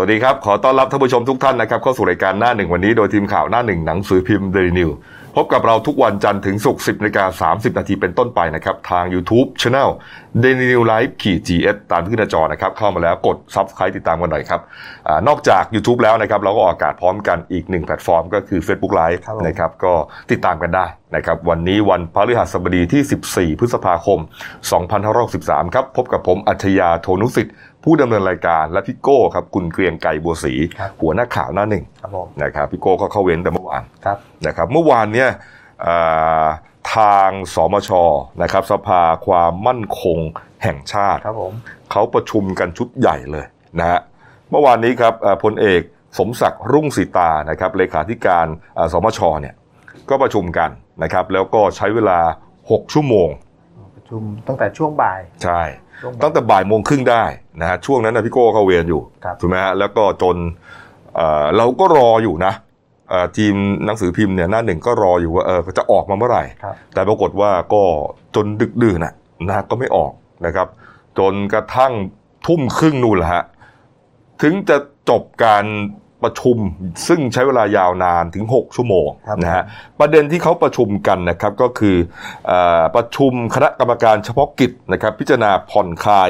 วัสดีครับ ขอต้อนรับท่านผู้ชมทุกท่านนะครับเข้าสู่รายการหน้าหนึ่งวันนี้โดยทีมข่าวหน้าหนึ่งหนังสือพิมพ์เดลินิวพบกับเราทุกวันจันทร์ถึงศุกร์10นาฬิกา30 นาทีเป็นต้นไปนะครับ ทาง YouTube Channel d a i l y New Life ขีด GS ตามที่หน้าจอนะครับ เข้ามาแล้วกด Subscribe ติดตามกันหน่อยครับอานอกจาก YouTube แล้วนะครับ เราก็ออกอากาศพร้อมกันอีกหนึ่งแพลตฟอร์มก็คือ Facebook Live ครับผมนะครับ ก็ติดตามกันได้นะครับ วันนี้วันพฤหัสบดีที่ 14 พฤษภาคม 2563 ครับ พบกับผมอัจฉริยาโทนุสิทธิ์ ผู้ดำเนินรายการและพี่โก้ครับคุณเกรียงไก่บัวศรีครับหัวหน้าข่าวหน้าหนึ่งครับผมนะครับพี่โก้ก็เข้าเว้นแต่เมื่อวานครับนะครับเมื่อวานเนี่ยอ่าทางสมชนะครับสภาความมั่นคงแห่งชาติครับผมเขาประชุมกันชุดใหญ่เลยนะฮะเมื่อวานนี้ครับอ่าพลเอกสมศักดิ์รุ่งสีตานะครับเลขาธิการอ่าสมชเนี่ยก็ประชุมกันนะครับ แล้วก็ใช้เวลา 6 ชั่วโมงประชุมตั้งแต่ช่วงบ่ายใช่ช่วงบ่าย ตั้งแต่บ่ายโมงครึ่งได้นะฮะช่วงนั้นนะพี่โก้เข้าเวรอยู่ครับถูกไหมฮะแล้วก็จนเอ่อเราก็รออยู่นะเอ่อทีมหนังสือพิมพ์เนี่ยหน้าหนึ่งก็รออยู่ว่าเออจะออกมาเมื่อไหร่ครับแต่ปรากฏว่าก็จนดึกดื่นน่ะนะก็ไม่ออกนะครับ จนกระทั่งทุ่มครึ่งนู่นแหละฮะถึงจะจบการ ประชุมซึ่งใช้เวลายาวนานถึง 6 ชั่วโมงครับนะฮะประเด็นที่เขาประชุมกันนะครับก็คือเออประชุมคณะกรรมการเฉพาะกิจนะครับ พิจารณาผ่อนคลาย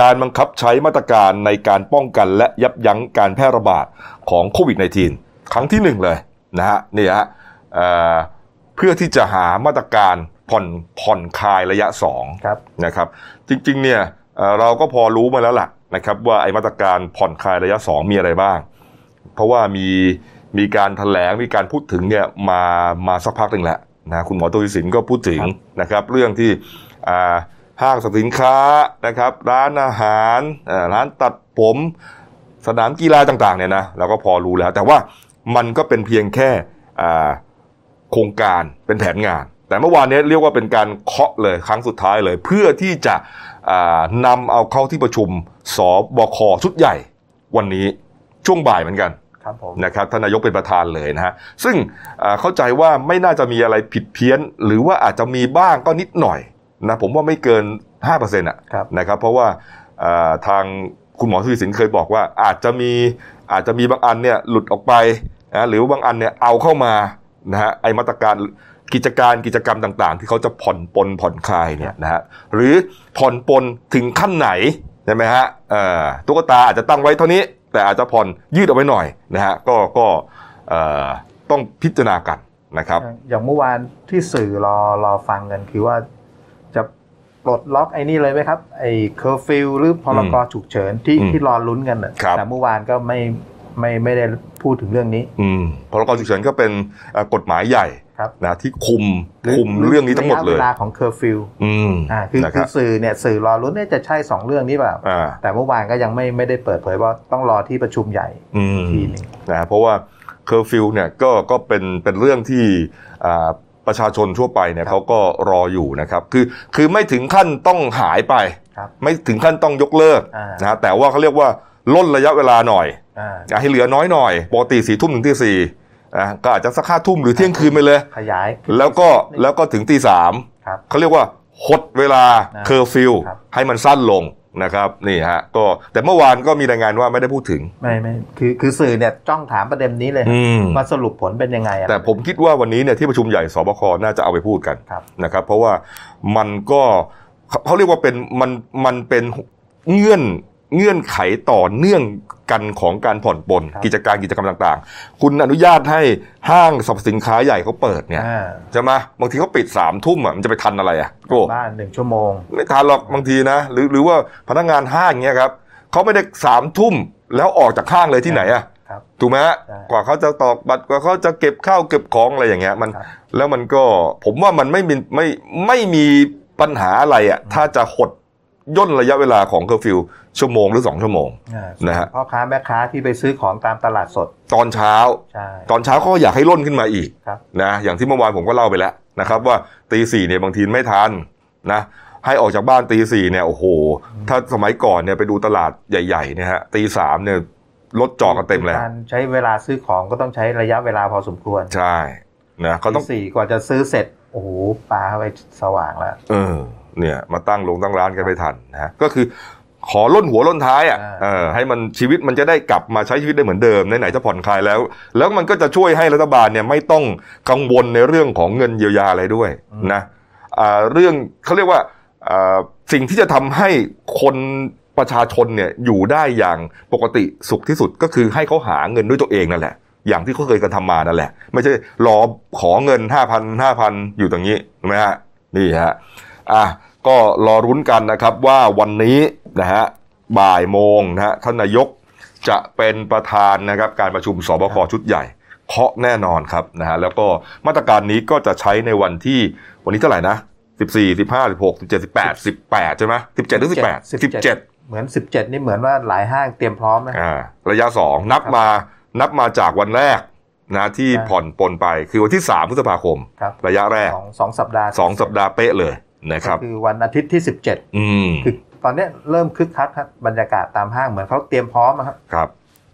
การบังคับใช้มาตรการในการป้องกันและยับยั้งการแพร่ระบาดของโควิด -19 ครั้งที่หนึ่งเลยนะฮะนี่ฮะเอ่อเพื่อที่จะหามาตรการผ่อนผ่อนคลายระยะสองครับนะครับจริงๆเนี่ยเอ่อเราก็พอรู้มาแล้วล่ะนะครับว่าไอ้มาตรการผ่อนคลายระยะ 2 มีอะไรบ้าง เพราะว่ามีมีการแถลงมีการพูดถึงเนี่ยมามาสักพักหนึ่งแหละนะคุณหมอตุลสินก็พูดถึงนะครับ เรื่องที่อ่าห้างสรรพสินค้านะครับ ร้านอาหารเอ่อร้านตัดผม สนามกีฬาต่างๆเนี่ยนะเราก็พอรู้แล้ว แต่ว่ามันก็เป็นเพียงแค่อ่าโครงการเป็นแผนงาน แต่เมื่อวานนี้เรียกว่าเป็นการเคาะเลยครั้งสุดท้ายเลย เพื่อที่จะอ่านำเอาเข้าที่ประชุมสบคชุดใหญ่วันนี้ช่วงบ่ายเหมือนกันครับผม นะครับท่านนายกเป็นประธานเลยนะฮะซึ่งอ่าเข้าใจว่าไม่น่าจะมีอะไรผิดเพี้ยน หรือว่าอาจจะมีบ้างก็นิดหน่อยนะผมว่าไม่เกิน 5%อะครับนะครับเพราะว่าอ่าทางคุณหมอทวีสินเคยบอกว่าอาจจะมีอาจจะมีบางอันเนี่ยหลุดออกไปนะหรือว่าบางอันเนี่ยเอาเข้ามานะฮะไอมาตรการกิจการกิจกรรมต่างๆ ที่เขาจะผ่อนปลนผ่อนคลายเนี่ยนะฮะหรือผ่อนปลนถึงขั้นไหนใช่ไหมฮะเอ่อตุ๊กตาอาจจะตั้งไว้เท่านี้ แต่อาจจะผ่อนยืดออกไปหน่อยนะฮะก็ก็เอ่อต้องพิจารณากันนะครับ อย่างเมื่อวานที่สื่อรอรอฟังกันคือว่าจะปลดล็อกไอ้นี่เลยไหมครับไอ้เคอร์ฟิวหรือพรกฉุกเฉินที่อืมที่รอลุ้นกันน่ะครับแต่เมื่อวานก็ไม่ไม่ไม่ได้พูดถึงเรื่องนี้ อืมพรกฉุกเฉินก็เป็นเอ่อกฎหมายใหญ่ครับ นะที่คุมคุมเรื่องนี้ทั้งหมดเลยระะเวลาของเคอร์ฟิวอืมอ่าคือนะคคืรัอบสื่อเนี่ยสื่อรอลุ้นเนี่ยจะใช่สองเรื่องนี้เปล่าอ่าแต่เมื่อวานก็ยังไม่ไม่ได้เปิดเผยว่าต้องรอที่ประชุมใหญ่อืมทีหนึงนะเพราะว่าเคอร์ฟิวเนี่ยก็ก็เป็นเป็นเรื่องที่อ่าประชาชนทั่วไปเนี่ยครับเขาก็รออยู่นะครับ คือคือไม่ถึงขั้นต้องหายไปครับไม่ถึงขั้นต้องยกเลิกอ่านะฮะแต่ว่าเขาเรียกว่าร่นระยะเวลาหน่อยอ่าอยากให้เหลือน้อยหน่อยปกติสี่ทุ่มถึงตีสี่ นะก็อาจจะสักห้าทุ่มหรือเที่ยงคืนไปเลย ขยาย แล้วก็แล้วก็ถึงตีสามครับเขาเรียกว่าหดเวลาอ่าเคอร์ฟิวครับให้มันสั้นลงนะครับนี่ฮะก็แต่เมื่อวานก็มีรายงานว่าไม่ได้พูดถึงไม่ไม่คือคือสื่อเนี่ยจ้องถามประเด็นนี้เลยอืมว่าสรุปผลเป็นยังไงอะแต่ผมคิดว่าวันนี้เนี่ยที่ประชุมใหญ่ศบคน่าจะเอาไปพูดกันครับนะครับ เพราะว่ามันก็เขาเขาเรียกว่าเป็นมันมันเป็นเงื่อน เงื่อนไขต่อเนื่องกันของการผ่อนปลนครับกิจการกิจกรรมต่างๆ คุณอนุญาตให้ห้างสรรพสินค้าใหญ่เขาเปิดเนี่ยอ่าใช่ไหมบางทีเขาปิดสามทุ่มอะมันจะไปทันอะไรอะโก้บ้านหนึ่งชั่วโมง ไม่ทันหรอกบางทีนะ หรือหรือว่าพนักงานห้างเงี้ยครับเขาไม่ได้สามทุ่มแล้วออกจากห้างเลยที่ไหนอะครับถูกไหมฮะใช่กว่าเขาจะตอกบัตรกว่าเขาจะเก็บข้าวเก็บของอะไรอย่างเงี้ยมันครับแล้วมันก็ผมว่ามันไม่มีไม่ไม่มีปัญหาอะไรอะถ้าจะหด ย่นระยะเวลาของเคอร์ฟิวชั่วโมงหรือสองชั่วโมงอ่านะฮะพ่อค้าแม่ค้าที่ไปซื้อของตามตลาดสด ตอนเช้าใช่ตอนเช้าเขาก็อยากให้ร่นขึ้นมาอีกครับนะอย่างที่เมื่อวานผมก็เล่าไปแล้วนะครับ ว่าตีสี่เนี่ยบางทีไม่ทันนะให้ออกจากบ้านตีสี่เนี่ยโอ้โห ถ้าสมัยก่อนเนี่ยไปดูตลาดใหญ่ๆเนี่ยฮะตีสามเนี่ยรถจอดกันเต็มเลยการใช้เวลาซื้อของก็ต้องใช้ระยะเวลาพอสมควรใช่นะเขาต้องตีสี่กว่าจะซื้อเสร็จโอ้โหปลาเข้าไปสว่างแล้วเออ เนี่ยมาตั้งลงตั้งร้านกันไม่ทันนะฮะก็คือขอล้นหัวล้นท้ายอะอ่าเออให้มันชีวิตมันจะได้กลับมาใช้ชีวิตได้เหมือนเดิมไหนๆจะผ่อนคลายแล้ว แล้วมันก็จะช่วยให้รัฐบาลเนี่ยไม่ต้องกังวลในเรื่องของเงินเยียวยาอะไรด้วยนะอ่าเรื่องเขาเรียกว่าอ่าสิ่งที่จะทำให้คนประชาชนเนี่ยอยู่ได้อย่างปกติสุขที่สุดก็คือให้เขาหาเงินด้วยตัวเองนั่นแหละ อย่างที่เขาเคยกระทำมานั่นแหละ ไม่ใช่รอขอเงินห้าพันห้าพันอยู่ตรงนี้ถูกไหมฮะนี่ฮะ อะก็รอรุ้นกันนะครับว่าวันนี้นะฮะบ่ายโมงนะฮะท่านนายกจะเป็นประธานนะครับการประชุมสบคชุดใหญ่เคาะแน่นอนครับนะฮะแล้วก็มาตรการนี้ก็จะใช้ในวันที่วันนี้เท่าไหร่นะสิบสี่สิบห้าสิบหกสิบเจ็ดสิบแปดสิบแปดใช่ไหมสิบเจ็ดหรือสิบแปดสิบเจ็ดเหมือน 17 นี่เหมือนว่าหลายห้างเตรียมพร้อมนะอ่าระยะสองนับมานับมาจากวันแรกนะที่ใช่ผ่อนปลนไปคือวันที่สามพฤษภาคมครับระยะแรกสองสองสัปดาห์สองสัปดาห์เป๊ะเลย นะครับก็คือวันอาทิตย์ที่ 17 อืมคือตอนเนี้ยเริ่มคึกคักครับบรรยากาศตามห้างเหมือนเขาเตรียมพร้อมอะครับครับ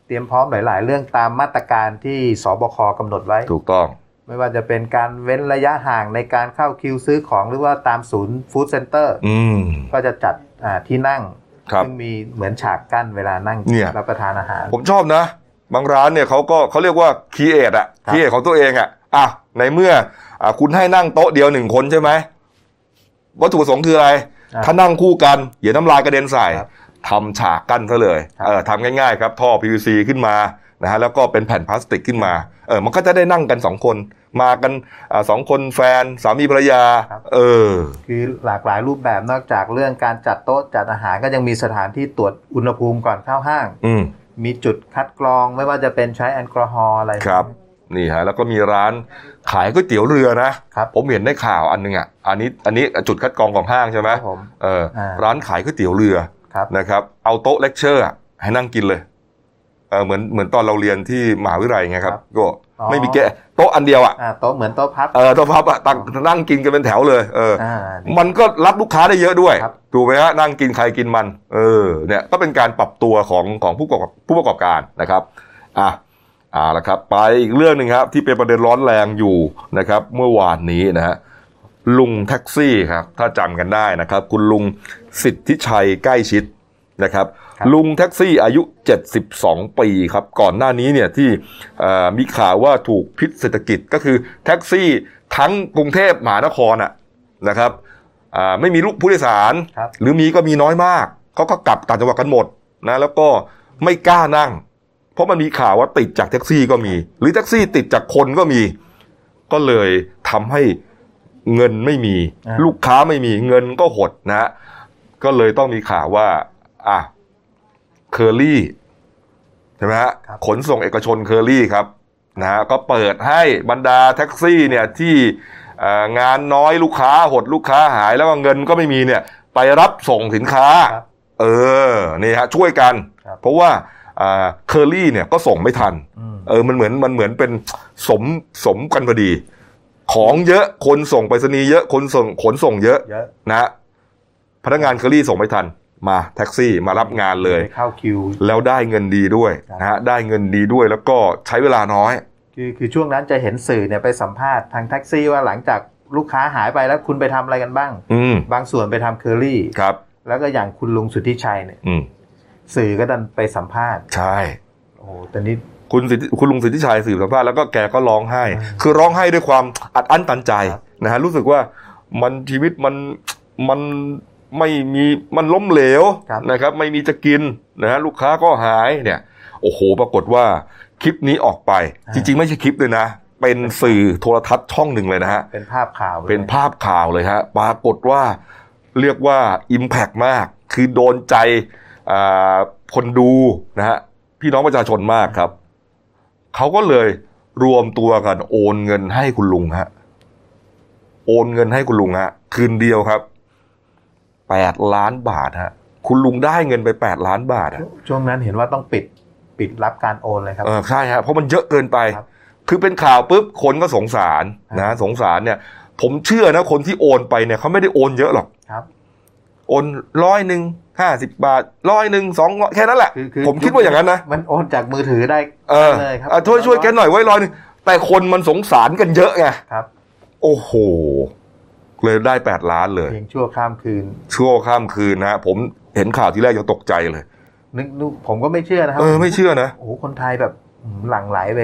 เตรียมพร้อมหลาย ๆ เรื่องตามมาตรการที่สบคกำหนดไว้ถูกต้อง ไม่ว่าจะเป็นการเว้นระยะห่างในการเข้าคิวซื้อของหรือว่าตามศูนย์ฟู้ดเซ็นเตอร์อืมก็จะจัดอ่าที่นั่งครับซึ่งมีเหมือนฉากกั้นเวลานั่งเนี่ยรับประทานอาหาร ผมชอบนะ บางร้านเนี่ยเขาก็เขาเรียกว่าคีเอทอะครับคีเอทของตัวเองอะอะในเมื่ออะคุณให้นั่งโต๊ะเดียวหนึ่งคนใช่ไหม วัตถุประสงค์คืออะไรอ่าถ้านั่งคู่กันอย่าน้ำลายกระเด็นใส่ครับทำฉากกั้นซะเลยครับเออทำง่ายๆครับท่อ PVC ขึ้นมานะฮะแล้วก็เป็นแผ่นพลาสติกขึ้นมาเออมันก็จะได้นั่งกันสองคน มากันอ่าสองคนแฟนสามีภรรยา เออ คือหลากหลายรูปแบบนอกจากเรื่องการจัดโต๊ะจัดอาหารก็ยังมีสถานที่ตรวจอุณหภูมิก่อนเข้าห้าง อืมมีจุดคัดกรองไม่ว่าจะเป็นใช้แอลกอฮอล์อะไรครับ นี่ฮะแล้วก็มีร้านขายก๋วยเตี๋ยวเรือนะครับผมเห็นได้ข่าวอันหนึงอะอันนี้อันนี้จุดคัดกรองของห้างใช่ไหมครับผมเอออ่าร้านขายก๋วยเตี๋ยวเรือครับนะครับเอาโต๊ะเลคเชอร์อะให้นั่งกินเลยเออเหมือนเหมือนตอนเราเรียนที่มหาวิทยาลัยไงครับก็ไม่มีแกะโต๊ะอันเดียวอะอ่าโต๊ะเหมือนโต๊ะพับเออโต๊ะพับอะตั้งนั่งกินกันเป็นแถวเลยเอออ่ามันก็รับลูกค้าได้เยอะด้วยครับถูกไหมฮะนั่งกินใครกินมัน เออเนี่ยก็เป็นการปรับตัวของของผู้ประกอบผู้ประกอบการนะครับอะ อ่าละครับไปอีกเรื่องหนึ่งครับที่เป็นประเด็นร้อนแรงอยู่นะครับเมื่อวานนี้นะฮะลุงแท็กซี่ครับถ้าจำกันได้นะครับ คุณลุงสิทธิชัยใกล้ชิดนะครับครับลุงแท็กซี่อายุ 72 ปีครับก่อนหน้านี้เนี่ยที่เอ่อมีข่าวว่าถูกพิษเศรษฐกิจก็คือแท็กซี่ทั้งกรุงเทพมหานครอะนะครับอ่าไม่มีลูกผู้โดยสารครับหรือมีก็มีน้อยมากเขาก็กลับต่างจังหวัดกันหมดนะแล้วก็ไม่กล้านั่ง เพราะมันมีข่าวว่าติดจากแท็กซี่ก็มี หรือแท็กซี่ติดจากคนก็มี ก็เลยทำให้เงินไม่มีอ่าลูกค้าไม่มีเงินก็หดนะฮะก็เลยต้องมีข่าวว่าอะเคอรี่ใช่ไหมฮะครับขนส่งเอกชนเคอรี่ครับนะฮะก็เปิดให้บรรดาแท็กซี่เนี่ยที่เอ่องานน้อยลูกค้าหดลูกค้าหายแล้วก็เงินก็ไม่มีเนี่ย ไปรับส่งสินค้าครับเออนี่ฮะช่วยกันครับเพราะว่า เคอรี่เนี่ยก็ส่งไม่ทันอืมเออมันเหมือนมันเหมือนเป็นสมสมกันพอดี ของเยอะคนส่งไปรษณีย์เยอะคนส่งขนส่งเยอะเยอะนะฮะพนักงานเคอรี่ส่งไม่ทันมาแท็กซี่มารับงานเลยไปเข้าคิว แล้วได้เงินดีด้วยครับนะฮะได้เงินดีด้วยแล้วก็ใช้เวลาน้อย คือคือช่วงนั้นจะเห็นสื่อเนี่ยไปสัมภาษณ์ทางแท็กซี่ว่าหลังจากลูกค้าหายไปแล้วคุณไปทำอะไรกันบ้างอืมบางส่วนไปทำเคอรี่ครับ แล้วก็อย่างคุณลุงสิทธิชัยเนี่ยอืม สื่อก็ดันไปสัมภาษณ์ ใช่ โอ้โหตอนนี้ คุณสิทธิคุณลุงสิทธิชัยสื่อสัมภาษณ์แล้วก็แกก็ร้องไห้อืมคือร้องไห้ด้วยความอัดอั้นตันใจครับนะฮะรู้สึกว่ามันชีวิตมันมันไม่มีมันล้มเหลวครับนะครับ ไม่มีจะกินนะฮะลูกค้าก็หายเนี่ย โอ้โห ปรากฏว่าคลิปนี้ออกไป จริง ๆ ไม่ใช่คลิปเลยนะเป็นสื่อโทรทัศน์ช่องหนึ่งเลยนะฮะ เป็นภาพข่าวลยเป็นภาพข่าวเลยฮะ ปรากฏว่าเรียกว่า Impact มาก คือโดนใจอ่า คนดูนะฮะพี่น้องประชาชนมากครับ เขาก็เลยรวมตัวกัน โอนเงินให้คุณลุงฮะโอนเงินให้คุณลุงฮะคืนเดียวครับแปดล้านบาทฮะคุณลุงได้เงินไปแปดล้านบาทอะช่วงนั้นเห็นว่าต้องปิดปิดรับการโอนเลยครับเออใช่ฮะเพราะมันเยอะเกินไปครับคือเป็นข่าวปุ๊บคนก็สงสารครันะบสงสารเนี่ย ผมเชื่อนะคนที่โอนไปเนี่ยเขาไม่ได้โอนเยอะหรอกครับ โอนร้อยหนึ่ง ห้าสิบบาทร้อยหนึ่งสองแค่นั้นแหละคือคือผมคิดว่าอย่างนั้นนะ มันโอนจากมือถือได้เออเลยครับอะช่วยช่วยแกหน่อยไว้ร้อยหนึ่งแต่คนมันสงสารกันเยอะไงครับ โอ้โห เลยได้แปดล้านเลยเพียงชั่วข้ามคืน ชั่วข้ามคืนนะฮะผมเห็นข่าวทีแรกยังตกใจเลยนึกนึกผมก็ไม่เชื่อนะครัเออไม่เชื่อนะโอ้โหคนไทยแบบอืมหลั่งไหลไป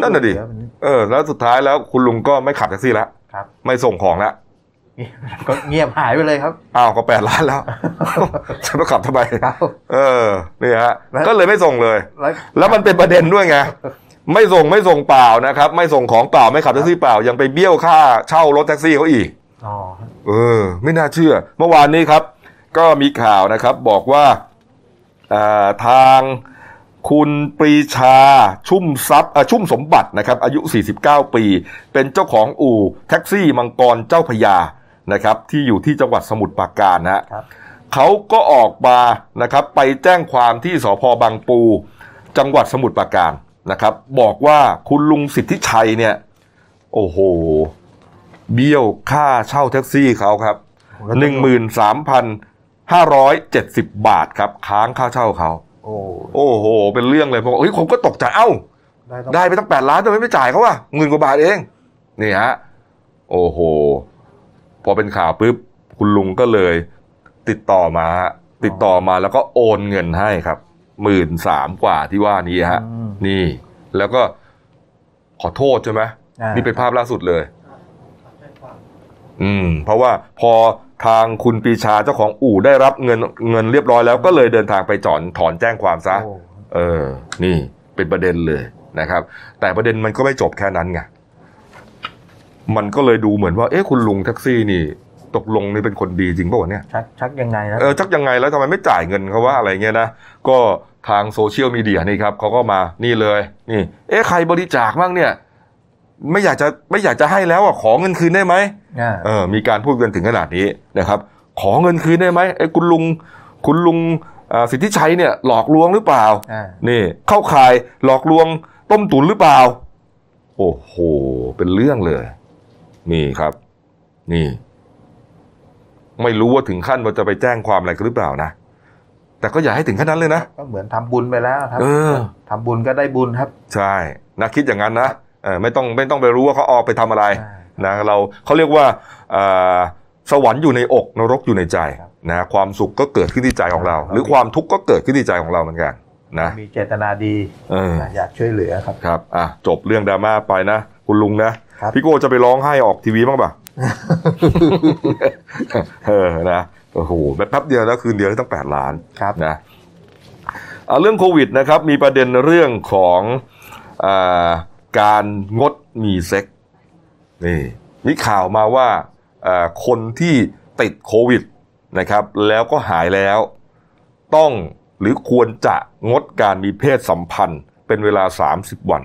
นั่นน่ะดิเหลือมันเออ แล้วสุดท้ายแล้วคุณลุงก็ไม่ขับแท็กซี่แล้วครับไม่ส่งของแล้ว ก็เงียบหายไปเลยครับอ้าวก็แปดล้านแล้วจะไปขับทำไมครับเออนี่ฮะแล้วก็เลยไม่ส่งเลยแล้วแล้วมันเป็นประเด็นด้วยไงไม่ส่งไม่ส่งเปล่านะครับ ไม่ส่งของเปล่าไม่ขับแท็กซี่เปล่า ยังไปเบี้ยวค่าเช่ารถแท็กซี่เขาอีกอ๋อเออ ไม่น่าเชื่อ เมื่อวานนี้ครับ ก็มีข่าวนะครับ บอกว่าอ่าทางคุณปรีชาชุ่มทรัพย์อ่าชุ่มสมบัตินะครับ อายุ 49 ปี เป็นเจ้าของอู่แท็กซี่มังกรเจ้าพระยา นะครับที่อยู่ที่จังหวัดสมุทรปราการนะฮะครับเขาก็ออกมานะครับไปแจ้งความที่สพบางปู จังหวัดสมุทรปราการนะครับ บอกว่าคุณลุงสิทธิชัยเนี่ย โอ้โห เบี้ยวค่าเช่าแท็กซี่เขาครับหนึ่งหมื่นสามพันห้าร้อยเจ็ดสิบบาทครับ ค้างค่าเช่าเขาโอ้โอ้โหเป็นเรื่องเลยเพราะว่าเฮ้ยผมก็ตกใจเอ้าได้ต้องได้ไปตั้งแปดล้านทำไมไม่จ่ายเขาวะหมื่นกว่าบาทเอง นี่ฮะโอ้โห พอเป็นข่าวปุ๊บคุณลุงก็เลย ติดต่อมาฮะติดต่อมาแล้วก็โอนเงินให้ครับหมื่นสามกว่าที่ว่านี้ฮะอืมนี่ แล้วก็ขอโทษใช่ไหมอ่านี่เป็นภาพล่าสุดเลย อืม เพราะว่าพอทางคุณปรีชาเจ้าของอู่ได้รับเงินเงินเรียบร้อยแล้วก็เลยเดินทางไปจอนถอนแจ้งความซะโอ้เออ นี่เป็นประเด็นเลยนะครับ แต่ประเด็นมันก็ไม่จบแค่นั้นไง มันก็เลยดูเหมือนว่า เอ๊ะคุณลุงแท็กซี่นี่ ตกลงนี่เป็นคนดีจริงป่าวะเนี่ย ชักชักยังไงนะเออชักยังไงแล้วทำไมไม่จ่ายเงินเขาว่าอะไรเงี้ยนะ ก็ทางโซเชียลมีเดียนี่ครับเขาก็มานี่เลย นี่ เอ๊ะใครบริจาคบ้างเนี่ย ไม่อยากจะไม่อยากจะให้แล้วอะขอเงินคืนได้ไหมอ่าเออ มีการพูดกันถึงขนาดนี้นะครับ ขอเงินคืนได้ไหมไอ้คุณลุง คุณลุงอ่าสิทธิชัยเนี่ย หลอกลวงหรือเปล่าอ่า นี่ เข้าข่ายหลอกลวงต้มตุ๋นหรือเปล่า โอ้โห เป็นเรื่องเลย นี่ครับ นี่ ไม่รู้ว่าถึงขั้นว่าจะไปแจ้งความอะไรกันหรือเปล่านะแต่ก็อย่าให้ถึงขั้นนั้นเลยนะก็เหมือนทำบุญไปแล้วครับ เออทำบุญก็ได้บุญครับ ใช่นะคิดอย่างนั้นนะเออไม่ต้องไม่ต้องไปรู้ว่าเขาออกไปทำอะไรอ่านะเราเขาเรียกว่าอ่าสวรรค์อยู่ในอกนรกอยู่ในใจครับนะความสุขก็เกิดขึ้นที่ใจของเราครับหรือความทุกข์ก็เกิดขึ้นที่ใจของเราเหมือนกันนะมีเจตนาดีเอออยากช่วยเหลือครับครับอะจบเรื่องดราม่าไปนะ คุณลุงนะครับ พี่โก้จะไปร้องไห้ออกทีวีบ้างป่ะเออนะโอ้โหแป๊บเดียวแล้วคืนเดียวได้ตั้งแปดล้านครับนะอะเรื่องโควิดนะครับ มีประเด็นเรื่องของอาการงดมีเซ็กนี่มีข่าวมาว่าอ่าคนที่ติดโควิดนะครับ แล้วก็หายแล้ว ต้องหรือควรจะงดการมีเพศสัมพันธ์เป็นเวลา 30 วัน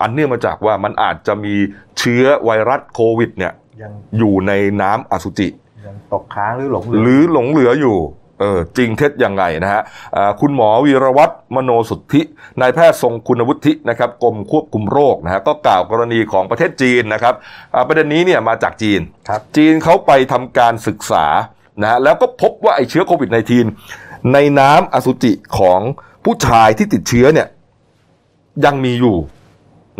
อันเนื่องมาจากว่ามันอาจจะมีเชื้อไวรัสโควิดเนี่ยยังอยู่ในน้ำอสุจิ ยังตกค้างหรือหลงเหลืหรือหลงเหลืออยู่เออจริงเท็จยังไงนะฮะอ่าคุณหมอวีรวัตรมโนสุทธินายแพทย์ทรงคุณวุฒินะครับกรมควบคุมโรคนะฮะก็กล่าวกรณีของประเทศจีนนะครับอ่าประเด็นนี้เนี่ยมาจากจีน ครับ จีนเขาไปทำการศึกษานะฮะแล้วก็พบว่าไอ้เชื้อโควิด -19 ในน้ำอสุจิของผู้ชายที่ติดเชื้อเนี่ยยังมีอยู่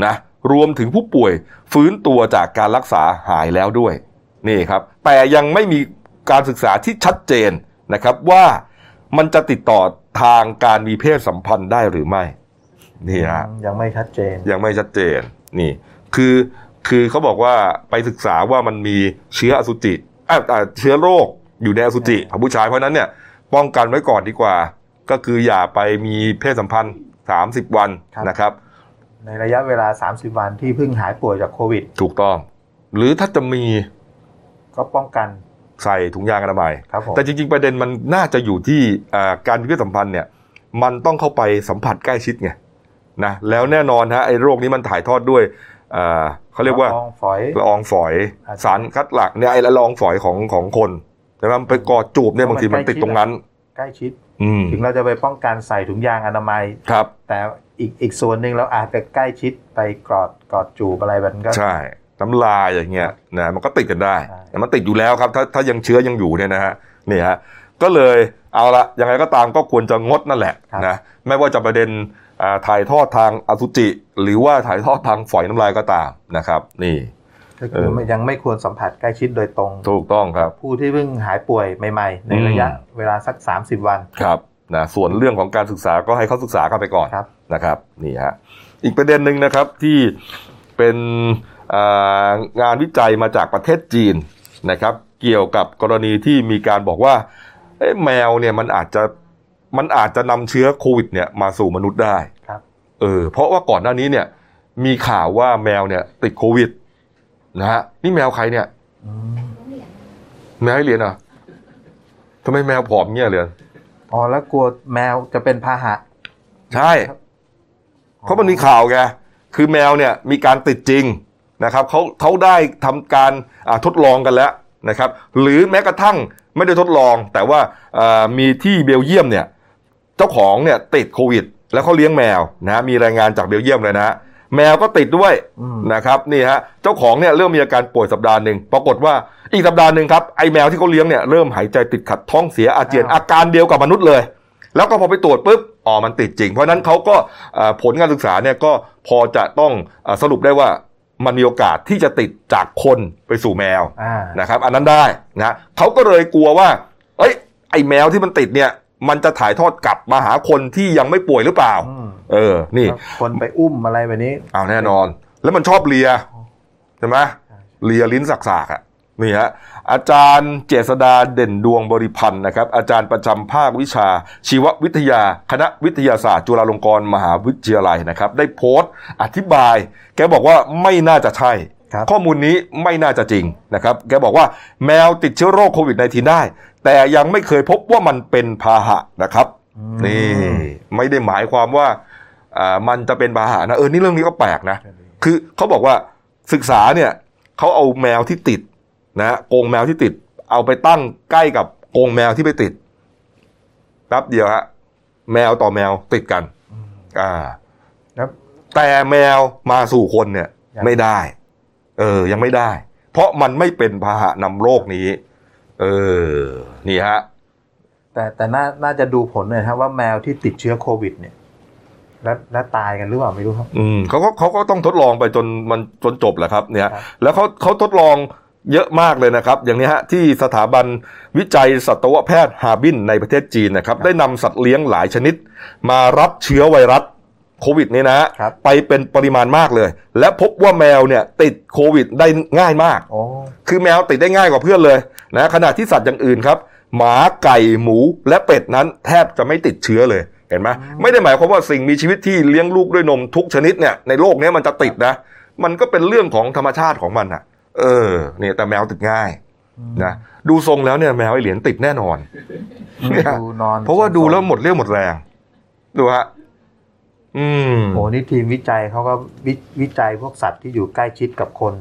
นะรวมถึงผู้ป่วยฟื้นตัวจากการรักษาหายแล้วด้วยนี่ครับแต่ยังไม่มีการศึกษาที่ชัดเจนนะครับว่ามันจะติดต่อทางการมีเพศสัมพันธ์ได้หรือไม่นี่ฮะยังไม่ชัดเจนยังไม่ชัดเจนนี่ คือคือเขาบอกว่าไปศึกษาว่ามันมีเชื้ออสุจิอะอะเชื้อโรคอยู่ในอสุจิของผู้ชายเพราะฉะนั้นเนี่ยป้องกันไว้ก่อนดีกว่า ก็คืออย่าไปมีเพศสัมพันธ์ 30 วันครับนะครับ ในระยะเวลา 30 วันที่เพิ่งหายป่วยจากโควิด ถูกต้อง หรือถ้าจะมีก็ป้องกันใส่ถุงยางอนามัยครับผมแต่จริง ๆ ประเด็นมันน่าจะอยู่ที่อ่าการมีเพศสัมพันธ์เนี่ยมันต้องเข้าไปสัมผัสใกล้ชิดไงนะแล้วแน่นอนฮะไอ้โรคนี้มันถ่ายทอดด้วยอ่าเขาเรียกว่าละอองฝอยละอองฝอยอาจจะสารคัดหลักเนี่ยไอ้ละอองฝอยของของคนแต่ว่ามันไปกอดจูบเนี่ยเพบาราะงทีมัมันนใกล้ติดตรงนั้น ใกล้ชิดอืมถึงเราจะไปป้องกันใส่ถุงยางอนามัยครับ แต่ อีกอีกส่วนหนึ่งเราอาจจะใกล้ชิดไปกอดกอดจูบอะไรมันก็ใช่น้ำลายอย่างเงี้ยนะมันก็ติดกันได้ใช่แต่มันติดอยู่แล้วครับ ถ้าถ้ายังเชื้อยังอยู่เนี่ยนะฮะนี่ฮะก็เลยเอาละยังไงก็ตามก็ควรจะงดนั่นแหละนะไม่ว่าจะประเด็นอ่าถ่ายทอดทางอสุจิ หรือว่าถ่ายทอดทางฝอยน้ำลายก็ตามนะครับ นี่ก็คือไม่ยังไม่ควรสัมผัสใกล้ชิดโดยตรง ถูกต้องครับ ผู้ที่เพิ่งหายป่วยใหม่ ๆ ในอืมระยะเวลาสัก 30 วันครับ นะส่วนเรื่องของการศึกษาก็ให้เขาศึกษากันไปก่อนครับนะครับนี่ฮะอีกประเด็นหนึ่งนะครับที่เป็นอ่างานวิจัยมาจากประเทศจีนนะครับ เกี่ยวกับกรณีที่มีการบอกว่าเอ๊ะแมวเนี่ยมันอาจจะมันอาจจะนำเชื้อโควิดเนี่ยมาสู่มนุษย์ได้ครับเออเพราะว่าก่อนหน้านี้เนี่ยมีข่าวว่าแมวเนี่ย ติดโควิดนะฮะนี่แมวใครเนี่ยอืมแมวให้เรียนอะทำไมแมวผอมเงี้ยเรียน อ๋อแล้วกลัวแมวจะเป็นพาหะ ใช่เพราะมันมีข่าวไงคือแมวเนี่ยมีการติดจริงนะครับเขาเขาได้ทำการอ่าทดลองกันแล้วนะครับ หรือแม้กระทั่งไม่ได้ทดลอง แต่ว่าอ่ามีที่เบลเยียมเนี่ย เจ้าของเนี่ยติดโควิด แล้วเขาเลี้ยงแมวนะมีรายงานจากเบลเยียมเลยนะฮะ แมวก็ติดด้วยอืมนะครับนี่ฮะเจ้าของเนี่ยเริ่มมีอาการป่วยสัปดาห์หนึ่งปรากฏว่าอีกสัปดาห์หนึ่งครับไอแมวที่เขาเลี้ยงเนี่ยเริ่มหายใจติดขัดท้องเสียอาเจียนอาการเดียวกับมนุษย์เลย แล้วก็พอไปตรวจปุ๊บอ๋อมันติดจริง เพราะฉะนั้นเขาก็เอ่อผลการศึกษาเนี่ยก็พอจะต้องเอ่อสรุปได้ว่ามันมีโอกาสที่จะติดจากคนไปสู่แมวอ่านะครับ อันนั้นได้นะเขาก็เลยกลัวว่า เอ้ยไอแมวที่มันติดเนี่ย มันจะถ่ายทอดกลับมาหาคนที่ยังไม่ป่วยหรือเปล่าอืมเออ นี่แล้วคนไปอุ้มอะไรแบบนี้เอาแน่นอน แล้วมันชอบเลียใช่ไหมเลียลิ้นสักๆอะนี่ฮะอาจารย์เจษดาเด่นดวงบริพันธ์นะครับ อาจารย์ประจำภาควิชา ชีววิทยา คณะวิทยาศาสตร์ จุฬาลงกรณ์มหาวิทยาลัยนะครับ ได้โพสต์อธิบาย แกบอกว่าไม่น่าจะใช่ครับข้อมูลนี้ไม่น่าจะจริงนะครับ แกบอกว่าแมวติดเชื้อโรคโควิด -19 ได้ แต่ยังไม่เคยพบว่ามันเป็นพาหะนะครับอืมนี่ไม่ได้หมายความว่าอ่ามันจะเป็นพาหะนะเออนี่เรื่องนี้ก็แปลกนะ คือเขาบอกว่าศึกษาเนี่ยเขาเอาแมวที่ติดนะฮะกรงแมวที่ติด เอาไปตั้งใกล้กับกรงแมวที่ไปติดแป๊บเดียวฮะแมวต่อแมวติดกันอืมอ่าแล้วแต่แมวมาสู่คนเนี่ยยังไม่ได้ เออ ยังไม่ได้ เพราะมันไม่เป็นพาหะนำโรคนี้ เออ นี่ฮะ แต่แต่น่าน่าจะดูผลหน่อยครับว่าแมวที่ติดเชื้อโควิด เนี่ย แล้วแล้วตายกันหรือเปล่าไม่รู้ครับ อืมเขาก็เขาก็ต้องทดลองไปจนมันจนจบแหละครับ เนี่ยครับแล้วเขาเขาทดลองเยอะมากเลยนะครับ อย่างนี้ฮะที่สถาบันวิจัยสัตวแพทย์ฮาร์บินในประเทศจีนนะครับ ได้นำสัตว์เลี้ยงหลายชนิด มารับเชื้อไวรัส โควิดนี้นะฮะครับไปเป็นปริมาณมากเลย และพบว่าแมวเนี่ยติดโควิดได้ง่ายมากโอ้คือแมวติดได้ง่ายกว่าเพื่อนเลยนะขณะที่สัตว์อย่างอื่นครับ หมาไก่หมูและเป็ดนั้นแทบจะไม่ติดเชื้อเลยเห็นไหมไม่ได้หมายความว่าสิ่งมีชีวิตที่เลี้ยงลูกด้วยนมทุกชนิดเนี่ยในโลกเนี้ยมันจะติดนะ มันก็เป็นเรื่องของธรรมชาติของมันอะเออเนี่ยแต่แมวติดง่ายนะดูทรงแล้วเนี่ยแมวไอเหรียญติดแน่นอนเนี่ยดูนอนเพราะว่าดูแล้วหมดเรี่ยวหมดแรงดูฮะ อืมโอ้นี่ทีมวิจัยเขาก็วิวิจัยพวกสัตว์ที่อยู่ใกล้ชิดกับคน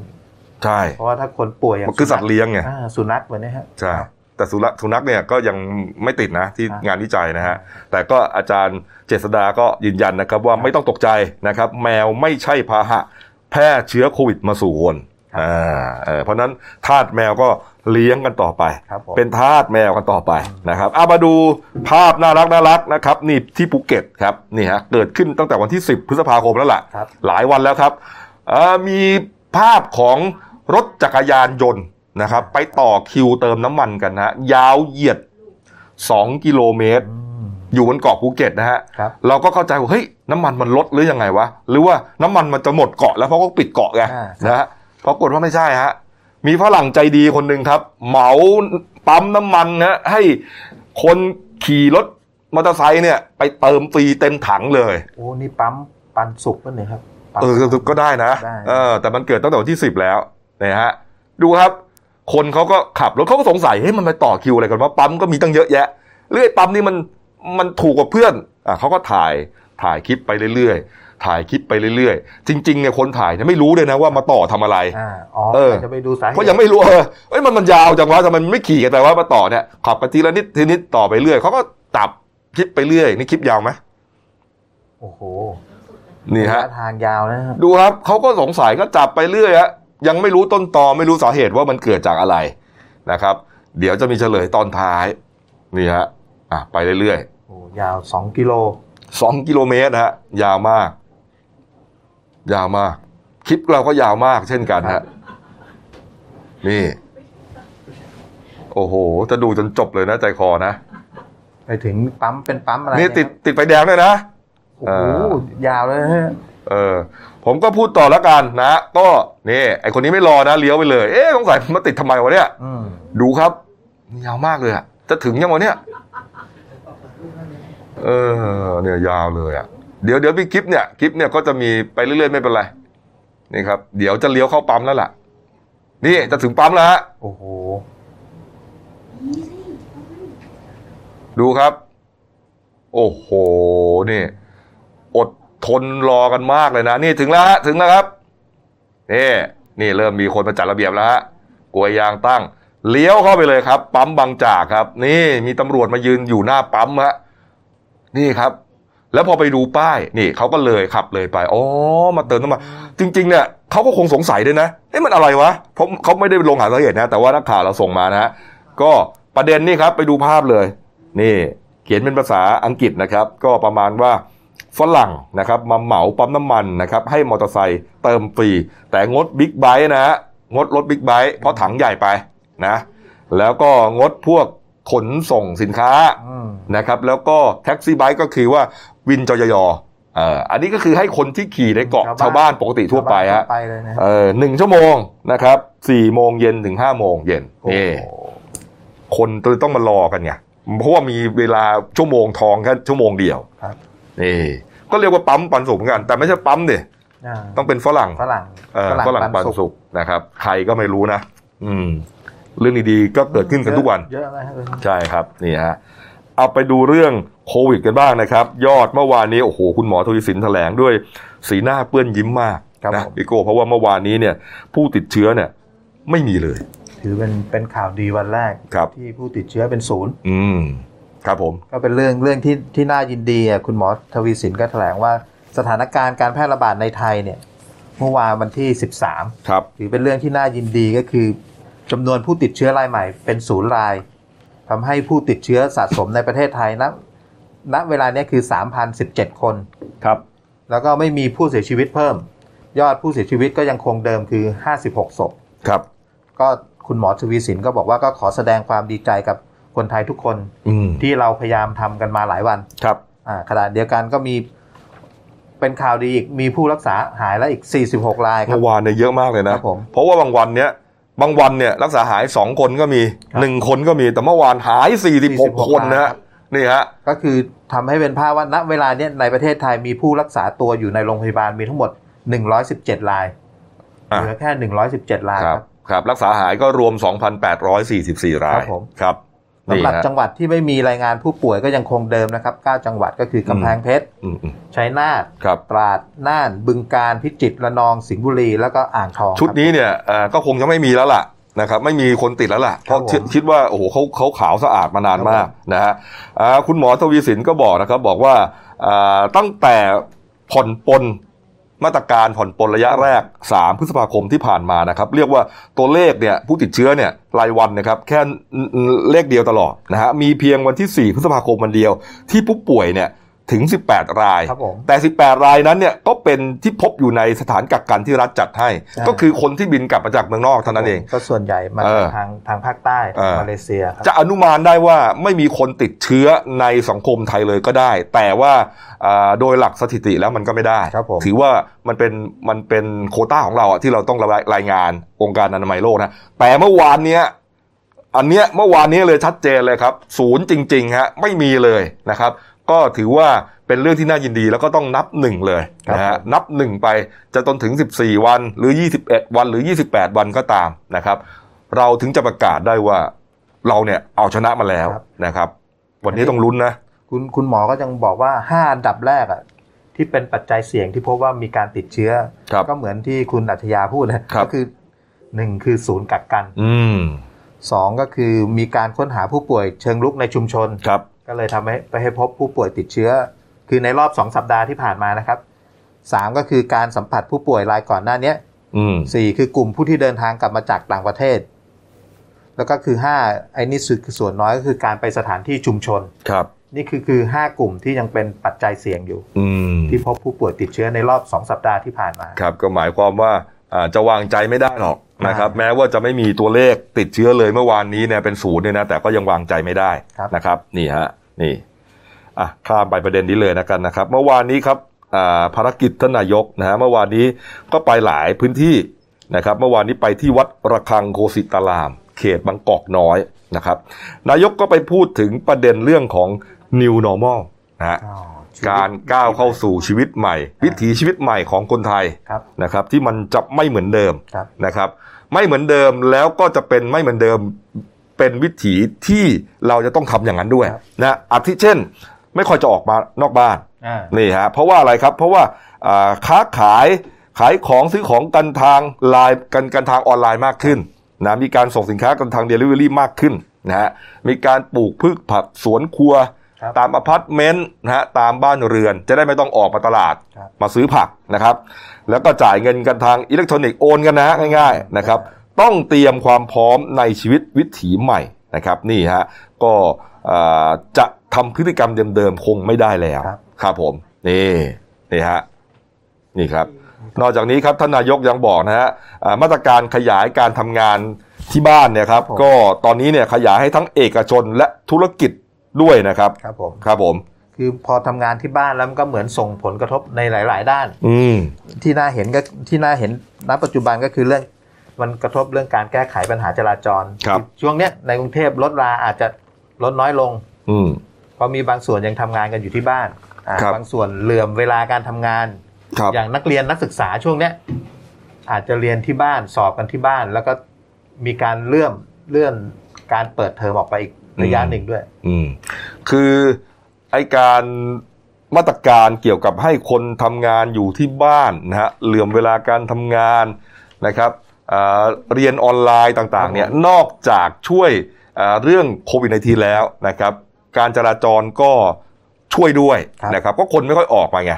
ใช่ เพราะว่าถ้าคนป่วยอย่างมันคือสัตว์เลี้ยงไงอ่าสุนัขแบบนี้ฮะใช่แต่สุนัขสุนัขเนี่ยก็ยังไม่ติดนะที่อะงานวิจัยนะฮะแต่ก็อาจารย์เจษดาก็ยืนยันนะครับว่าไม่ต้องตกใจนะครับ แมวไม่ใช่พาหะ แพร่เชื้อโควิดมาสู่คนอ่าเออเพราะฉะนั้นทาสแมวก็ เลี้ยงกันต่อไปครับผมเป็นทาสแมวกันต่อไปนะครับเอามาดูภาพน่ารักน่ารักนะครับนี่ที่ภูเก็ตครับนี่ฮะเกิดขึ้นตั้งแต่วันที่ 10 พฤษภาคมแล้วล่ะครับหลายวันแล้วครับเอ่อมีภาพของรถจักรยานยนต์นะครับ ไปต่อคิวเติมน้ำมันกันนะฮะยาวเหยียด 2 กิโลเมตรอืมอยู่บนเกาะภูเก็ตนะฮะครับเราก็เข้าใจว่าเฮ้ยน้ำมันมันลดหรือยังไงวะหรือว่าน้ำมันมันจะหมดเกาะแล้วเพราะเขาปิดเกาะไงอ่านะฮะปรากฏว่าไม่ใช่ฮะ มีฝรั่งใจดีคนหนึ่งครับ เหมาปั๊มน้ำมันนะให้คนขี่รถมอเตอร์ไซค์เนี่ย ไปเติมฟรีเต็มถังเลย โอ้ นี่ปั๊มปันสุกป่ะเนี่ยครับปั๊มเออก็ก็ได้นะได้เออ แต่มันเกิดตั้งแต่วันที่สิบแล้วนะฮะ ดูครับ คนเขาก็ขับรถเขาก็สงสัยเฮ้ยมันไปต่อคิวอะไรกันว่าปั๊มก็มีตั้งเยอะแยะเรื่อยปั๊มนี่มันมันถูกกว่าเพื่อนอะเขาก็ถ่ายถ่ายคลิปไปเรื่อยๆ ถ่ายคลิปไปเรื่อยๆ จริงๆเนี่ยคนถ่ายเนี่ยไม่รู้เลยนะว่ามาต่อทำอะไรอ่าอ๋อเออจะไปดูสาเหตุเพราะยังไม่รู้เออเอ้ยมันมันยาวจังวะทำไมมันไม่ขี่กันแต่ว่ามาต่อเนี่ยขับกันทีละนิดทีนิดต่อไปเรื่อยเขาก็ตับคลิปไปเรื่อยนี่คลิปยาวไหมโอ้โหนี่ฮะระยทางยาวนะครับดูครับเขาก็สงสัยก็จับไปเรื่อยฮะยังไม่รู้ต้นตอไม่รู้สาเหตุว่ามันเกิดจากอะไรนะครับ เดี๋ยวจะมีเฉลยตอนท้ายนี่ฮะอะไปเรื่อยโอ้ยาวสองกิโลๆสองกิโลเมตรนะฮะยาวมาก ยาวมาก คลิปเราก็ยาวมากเช่นกันฮะนี่ โอ้โห จะดูจนจบเลยนะใจคอนะ ไปถึงปั๊มเป็นปั๊มอะไรนี่เยติดครับติดไฟแดงด้วยนะ โอ้โห ยาวเลยฮะเออ ผมก็พูดต่อแล้วกันนะ ก็นี่ไอคนนี้ไม่รอนะเลี้ยวไปเลย เอ๊ะสงสัยมาติดทำไมวะเนี่ยอืมดูครับ ยาวมากเลยอะจะถึงยังวะเนี่ย เออ เนี่ยยาวเลยอะ เดี๋ยวเดี๋ยวมีคลิปเนี่ยคลิปเนี่ยก็จะมีไปเรื่อยๆไม่เป็นไรนี่ครับ เดี๋ยวจะเลี้ยวเข้าปั๊มแล้วล่ะ นี่จะถึงปั๊มแล้วฮะโอ้โหดูครับ โอ้โหนี่ อดทนรอกันมากเลยนะ นี่ถึงแล้วฮะถึงแล้วครับนี่นี่เริ่มมีคนมาจัดระเบียบแล้วฮะกลวยยางตั้ง เลี้ยวเข้าไปเลยครับ ปั๊มบางจากครับ นี่มีตำรวจมายืนอยู่หน้าปั๊มฮะนี่ครับ แล้วพอไปดูป้ายนี่เขาก็เลยขับเลยไปอ๋อมาเติมน้ำมันจริง ๆ เนี่ยเขาก็คงสงสัยด้วยนะเอ๊ะมันอะไรวะเพราะเขาไม่ได้ลงหาสาเหตุนะ แต่ว่านักข่าวเราส่งมานะฮะก็ประเด็นนี่ครับไปดูภาพเลย นี่ เขียนเป็นภาษาอังกฤษนะครับ ก็ประมาณว่าฝรั่งนะครับมาเหมาปั๊มน้ำมันนะครับให้มอเตอร์ไซค์เติมฟรี แต่งดบิ๊กไบค์นะฮะงดรถบิ๊กไบค์เพราะถังใหญ่ไปนะ แล้วก็งดพวก ขนส่งสินค้าอืมนะครับ แล้วก็ taxi bike ก็คือว่าวินจอยอเอ่ออันนี้ก็คือให้คนที่ขี่ในเกาะชาวบ้านปกติทั่วไปฮะไปเลยนะเออหนึ่งชั่วโมงนะครับสี่โมงเย็นถึงห้าโมงเย็นโอ้โหนี่คนต้องมารอกันไงเพราะว่ามีเวลาชั่วโมงทองแค่ชั่วโมงเดียวครับนี่ก็เรียกว่าปั๊มปันสุกเหมือนกัน แต่ไม่ใช่ปั๊มดิอ่าต้องเป็นฝรั่งฝรั่งเออฝรั่งปันสุกสุกนะครับ ใครก็ไม่รู้นะ อืม เรื่องดีๆก็เกิดขึ้นกันทุกวัน เยอะนะฮะใช่ครับนี่ฮะเอาไปดูเรื่องโควิดกันบ้างนะครับ ยอดเมื่อวานนี้โอ้โหคุณหมอทวีสินแถลงด้วยสีหน้าเปื้อนยิ้มมากครับนะผมพี่โก้เพราะว่าเมื่อวานนี้เนี่ยผู้ติดเชื้อเนี่ยไม่มีเลย ถือเป็นเป็นข่าวดีวันแรกครับที่ผู้ติดเชื้อเป็นศูนย์อืมครับผมก็เป็นเรื่องเรื่องที่ที่น่ายินดีอะคุณหมอทวีสินก็แถลงว่าสถานการณ์การแพร่ระบาดในไทยเนี่ย เมื่อวานวันที่ 13 ครับถือเป็นเรื่องที่น่ายินดีก็คือ จำนวนผู้ติดเชื้อรายใหม่เป็นศูนย์รายทำให้ผู้ติดเชื้อสะสมในประเทศไทยณณเวลาเนี้ยคือ 3,017 คนครับ แล้วก็ไม่มีผู้เสียชีวิตเพิ่ม ยอดผู้เสียชีวิตก็ยังคงเดิมคือ 56ศพครับ ก็คุณหมอทวีสินก็บอกว่าก็ขอแสดงความดีใจกับคนไทยทุกคนอืมที่เราพยายามทำกันมาหลายวันครับอ่าขณะเดียวกันก็มีเป็นข่าวดีอีกมีผู้รักษาหายแล้วอีก 46 รายครัเมื่บอวานเนี่ยเยอะมากเลยคนะรับผมเพราะว่าบางวันเนี้ย บางวันเนี่ยรักษาหายสองคนก็มีครับหนึ่งคนก็มีแต่เมื่อวานหายสี่สิบหก46 คนนะฮะครับนี่ฮะก็คือทำให้เป็นภาพว่าณเวลาเนี้ยในประเทศไทยมีผู้รักษาตัวอยู่ในโรงพยาบาลมีทั้งหมด 117รายอะเหลือแค่ 117รายคครัรับบครับ รักษาหายก็รวม 2,844 รายครับผมครับ สำหรับนี่ฮะจังหวัดที่ไม่มีรายงานผู้ป่วยก็ยังคงเดิมนะครับ 9 จังหวัดก็คือกำแพงเพชรอืมอืมชัยนาทครับตราดน่านบึงกาฬพิจิตรระนองสิงห์บุรีแล้วก็อ่างทอง ชุดครับนี้เนี่ยเอ่อก็คงจะไม่มีแล้วล่ะนะครับไม่มีคนติดแล้วล่ะเพราะครับผมคิดคิดว่าโอ้โหเขาเขาขาวสะอาดมานานครับมากนะฮะอ่าคุณหมอทวีสินก็บอกนะครับบอกว่าอ่าตั้งแต่ผ่อนปลน มาตรการผ่อนปลนระยะแรก 3 พฤษภาคมที่ผ่านมานะครับ เรียกว่าตัวเลขเนี่ยผู้ติดเชื้อเนี่ยรายวันนะครับแค่เลขเดียวตลอดนะฮะมีเพียงวันที่ 4 พฤษภาคมวันเดียวที่ผู้ป่วยเนี่ย ถึง 18 รายครับผมแต่ 18 รายนั้นเนี่ยก็เป็นที่พบอยู่ในสถานกักกันที่รัฐจัดให้ใช่ก็คือคนที่บินกลับมาจากเมืองนอกเท่านั้นเอง ก็ส่วนใหญ่มาเอจากอทางทางภาคใต้เออมาเลเซียครับจะอนุมานได้ว่าไม่มีคนติดเชื้อในสังคมไทยเลยก็ได้ แต่ว่าอ่าโดยหลักสถิติแล้วมันก็ไม่ได้ครับผมถือว่ามันเป็นมันเป็นโควต้าของเราอะที่เราต้องรายรายงานองค์การอนามัยโลกนะ แต่เมื่อวานเนี้ยอันเนี้ยเมื่อวานนี้เลยชัดเจนเลยครับ ศูนย์จริงๆฮะไม่มีเลยนะครับ ก็ถือว่าเป็นเรื่องที่น่ายินดีแล้วก็ต้องนับหนึ่งเลยนะครัฮะบผมนับหนึ่งไปจะจนถึง 14 วันหรือ 21 วันหรือ 28 วันก็ตามนะครับ เราถึงจะประกาศได้ว่าเราเนี่ยเอาชนะมาแล้วนะครับ วันนี้ต้องลุ้นนะ คุณคุณหมอก็ยังบอกว่า 5 อันดับแรกอะที่เป็นปัจจัยเสี่ยงที่พบว่ามีการติดเชื้อครับก็เหมือนที่คุณอัธยาพูดนะครับก็คือหนึ่งคือศูนย์กักกันอืมสองก็คือมีการค้นหาผู้ป่วยเชิงลุกในชุมชนครับ ก็เลยทำให้ไปให้พบผู้ป่วยติดเชื้อ คือในรอบ2สัปดาห์ที่ผ่านมานะครับสามก็คือการสัมผัสผู้ป่วยรายก่อนหน้าเนี้ยอืมสี่คือกลุ่มผู้ที่เดินทางกลับมาจากต่างประเทศ แล้วก็คือห้าไอ้นี่คือส่วนน้อยก็คือการไปสถานที่ชุมชนครับ นี่คือคือห้ากลุ่มที่ยังเป็นปัจจัยเสี่ยงอยู่อืมที่พบผู้ป่วยติดเชื้อในรอบ2สัปดาห์ที่ผ่านมา ครับ ก็หมายความว่าอ่า จะวางใจไม่ได้หรอกนะครับอ่าแม้ว่าจะไม่มีตัวเลขติดเชื้อเลยเมื่อวานนี้เนี่ยเป็นศูนย์เนี่ยนะแต่ก็ยังวางใจไม่ได้ครับนะครับนี่ฮะนี่อะข้ามไปประเด็นนี้เลยนะกันนะครับ เมื่อวานนี้ครับอ่าภารกิจท่านนายกนะฮะเมื่อวานนี้ก็ไปหลายพื้นที่นะครับ เมื่อวานนี้ไปที่วัดระฆังโคสิตาราม เขตบางกอกน้อยนะครับ นายกก็ไปพูดถึงประเด็นเรื่องของ new normal นะฮะอ๋อชีวิต การก้าวเข้าสู่ชีวิตใหม่ วิถีชีวิตใหม่ของคนไทยครับนะครับ ที่มันจะไม่เหมือนเดิมครับนะครับ ไม่เหมือนเดิมแล้วก็จะเป็นไม่เหมือนเดิมเป็นวิถีที่เราจะต้องทำอย่างนั้นด้วยครับนะอาทิเช่น ไม่ค่อยจะออกมานอกบ้านอ่านี่ฮะเพราะว่าอะไรครับ เพราะว่าอ่าค้าขายขายของซื้อของกันทางไลน์กันกันทางออนไลน์มากขึ้นนะมีการส่งสินค้ากันทางเดลิเวอรี่มากขึ้นนะฮะมีการปลูกพืชผักสวนครัวครับ ตามอพาร์ตเมนต์นะฮะตามบ้านเรือนจะได้ไม่ต้องออกมาตลาดครับมาซื้อผักนะครับ แล้วก็จ่ายเงินกันทางอิเล็กทรอนิกส์โอนกันนะง่าย ๆนะครับ ต้องเตรียมความพร้อมในชีวิตวิถีใหม่นะครับนี่ฮะก็อ่าจะทำพฤติกรรมเดิมๆคงไม่ได้แล้วครับครับผมนี่นี่ฮะนี่ครับ นอกจากนี้ครับท่านนายกยังบอกนะฮะอ่ามาตรการขยายการทำงานที่บ้านเนี่ยครับผมก็ตอนนี้เนี่ยขยายให้ทั้งเอกชนและธุรกิจ ด้วยนะครับ ครับผมครับผม คือพอทำงานที่บ้านแล้วมันก็เหมือนส่งผลกระทบในหลาย ๆ ด้าน อืมที่น่าเห็นก็ที่น่าเห็นณปัจจุบันก็คือเรื่อง มันกระทบเรื่องการแก้ไขปัญหาจราจรครับช่วงเนี้ยในกรุงเทพรถราอาจจะลดน้อยลง อืมเพราะมีบางส่วนยังทำงานกันอยู่ที่บ้านอ่าครับบางส่วนเหลื่อมเวลาการทำงานครับอย่างนักเรียนนักศึกษาช่วงเนี้ยอาจจะเรียนที่บ้านสอบกันที่บ้าน แล้วก็มีการเลื่อมเลื่อนการเปิดเทอมออกไปอีก ระยะหนึ่งด้วย อืม คือไอการมาตรการเกี่ยวกับให้คนทำงานอยู่ที่บ้านนะฮะเหลื่อมเวลาการทำงานนะครับอ่าเรียนออนไลน์ต่างๆเนี่ยนอกจากช่วยอ่าเรื่องโควิด -19 แล้วนะครับ การจราจรก็ช่วยด้วยครับนะครับ ก็คนไม่ค่อยออกมาไง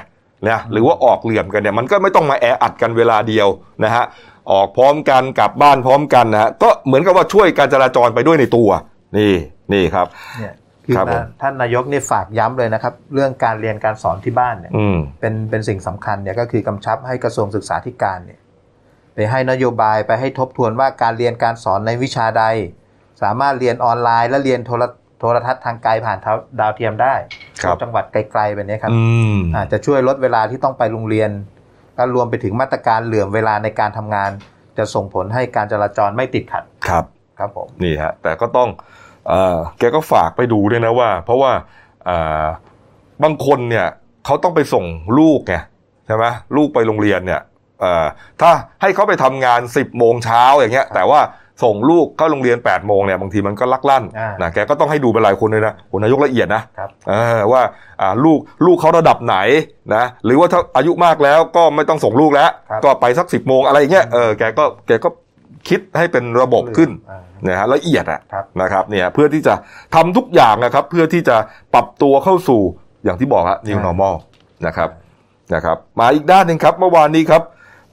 นะหรือว่าออกเหลื่อมกันเนี่ยมันก็ไม่ต้องมาแออัดกันเวลาเดียวนะฮะออกพร้อมกันกลับบ้านพร้อมกันนะฮะก็เหมือนกับว่าช่วยการจราจรไปด้วยในตัวนี่ นี่ครับเนี่ยคือครับผมนะท่านนายกนี่ฝากย้ำเลยนะครับ เรื่องการเรียนการสอนที่บ้านเนี่ยอืมเป็นเป็นสิ่งสำคัญเนี่ยก็คือกำชับให้กระทรวงศึกษาธิการเนี่ยไปให้นโยบายไปให้ทบทวนว่าการเรียนการสอนในวิชาใด สามารถเรียนออนไลน์และเรียนโทรโทรทัศน์ทางไกลผ่านดาวเทียมได้ครับจังหวัดไกลๆแบบนี้ครับอืมอาจจะช่วยลดเวลาที่ต้องไปโรงเรียนและรวมไปถึงมาตรการเหลื่อมเวลาในการทำงาน จะส่งผลให้การจราจรไม่ติดขัดครับ ครับผมนี่ฮะแต่ก็ต้องเอ่อ แกก็ฝากไปดูด้วยนะว่า เพราะว่าเอ่อบางคนเนี่ยเขาต้องไปส่งลูกไงใช่ไหมลูกไปโรงเรียนเนี่ยเอ่อถ้าให้เขาไปทำงาน10บโมงเช้าอย่างเงี้ย แต่ว่าส่งลูกเข้าโรงเรียน8ปดโมงเนี่ยบางทีมันก็ลักลั่นอ่านะแกก็ต้องให้ดูเป็นรายคนเลยนะโหนายกละเอียดนะครับเออว่าอ่าลูกลูกเขาระดับไหนนะหรือว่าถ้าอายุมากแล้วก็ไม่ต้องส่งลูกแล้วครับก็ไปสักสิบโมงอะไรอย่างเงี้ยเออแกก็แกก็คิดให้เป็นระบบขึ้นอ่า นะฮะละเอียดอะครับนะครับเนี่ยเพื่อที่จะทำทุกอย่างนะครับ เพื่อที่จะปรับตัวเข้าสู่อย่างที่บอกฮะ new อ่า normal นะครับนะครับ มาอีกด้านหนึ่งครับเมื่อวานนี้ครับ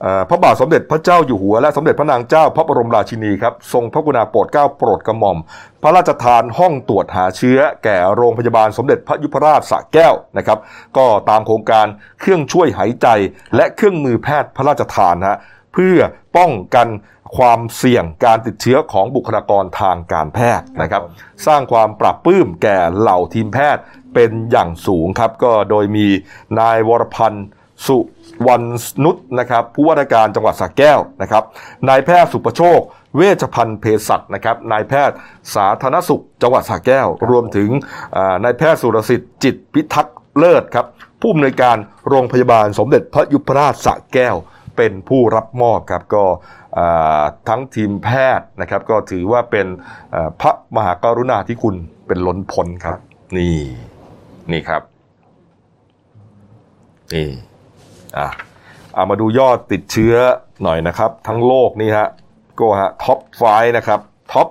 เอ่อพระบาทสมเด็จพระเจ้าอยู่หัวและสมเด็จพระนางเจ้าพระบรมราชินีครับทรงพระกรุณาโปรดเกล้าโปรดกระหม่อม พระราชทานห้องตรวจหาเชื้อ แก่โรงพยาบาลสมเด็จพระยุพราชสระแก้วนะครับ ก็ตามโครงการเครื่องช่วยหายใจและเครื่องมือแพทย์พระราชทานฮะ เพื่อป้องกันความเสี่ยงการติดเชื้อของบุคลากรทางการแพทย์นะครับ สร้างความปรับปลื้มแก่เหล่าทีมแพทย์เป็นอย่างสูงครับ ก็โดยมีนายวรพันธ์สุวรรณนุชนะครับผู้ว่าราชการจังหวัดสระแก้วนะครับนายแพทย์สุประโชคเวชพันธ์เภสัชนะครับนายแพทย์สาธารณสุขจังหวัดสระแก้ว รวมถึงอ่านายแพทย์สุรสิทธิ์จิตพิทักษ์เลิศครับผู้อำนวยการโรงพยาบาลสมเด็จพระยุพราชสระแก้ว เป็นผู้รับมอบครับก็ทั้งทีมแพทย์นะครับ ก็ถือว่าเป็นพระมหากรุณาธิคุณเป็นล้นพ้นครับ นี่นี่ครับนี่อะเอามาดูยอดติดเชื้อหน่อยนะครับ ทั้งโลกนี่ฮะก็ฮะ top five นะครับ top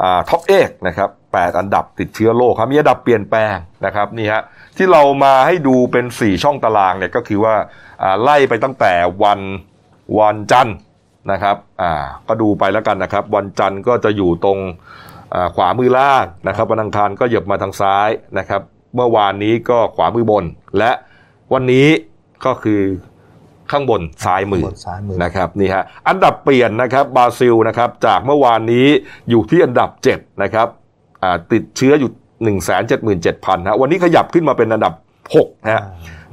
อ่า top eight นะครับ แปดอันดับติดเชื้อโลกครับมีอันดับเปลี่ยนแปลงนะครับนี่ฮะที่เรามาให้ดูเป็น 4 ช่องตารางเนี่ยก็คือว่าอ่าไล่ไปตั้งแต่วันวันจันทร์นะครับอ่าก็ดูไปแล้วกันนะครับ วันจันทร์ก็จะอยู่ตรงอ่าขวามือล่างนะครับวันอังคารก็เขยิบมาทางซ้ายนะครับ เมื่อวานนี้ก็ขวามือบน และวันนี้ก็คือข้างบนซ้ายมือบนซ้ายมือนะครับนี่ฮะอันดับเปลี่ยนนะครับบราซิลนะครับจากเมื่อวานนี้อยู่ที่อันดับ7นะครับอ่า ติดเชื้ออยู่ 1 7 7 0 0 0นะวันนี้ขยับขึ้นมาเป็นอันดับ6นะฮะ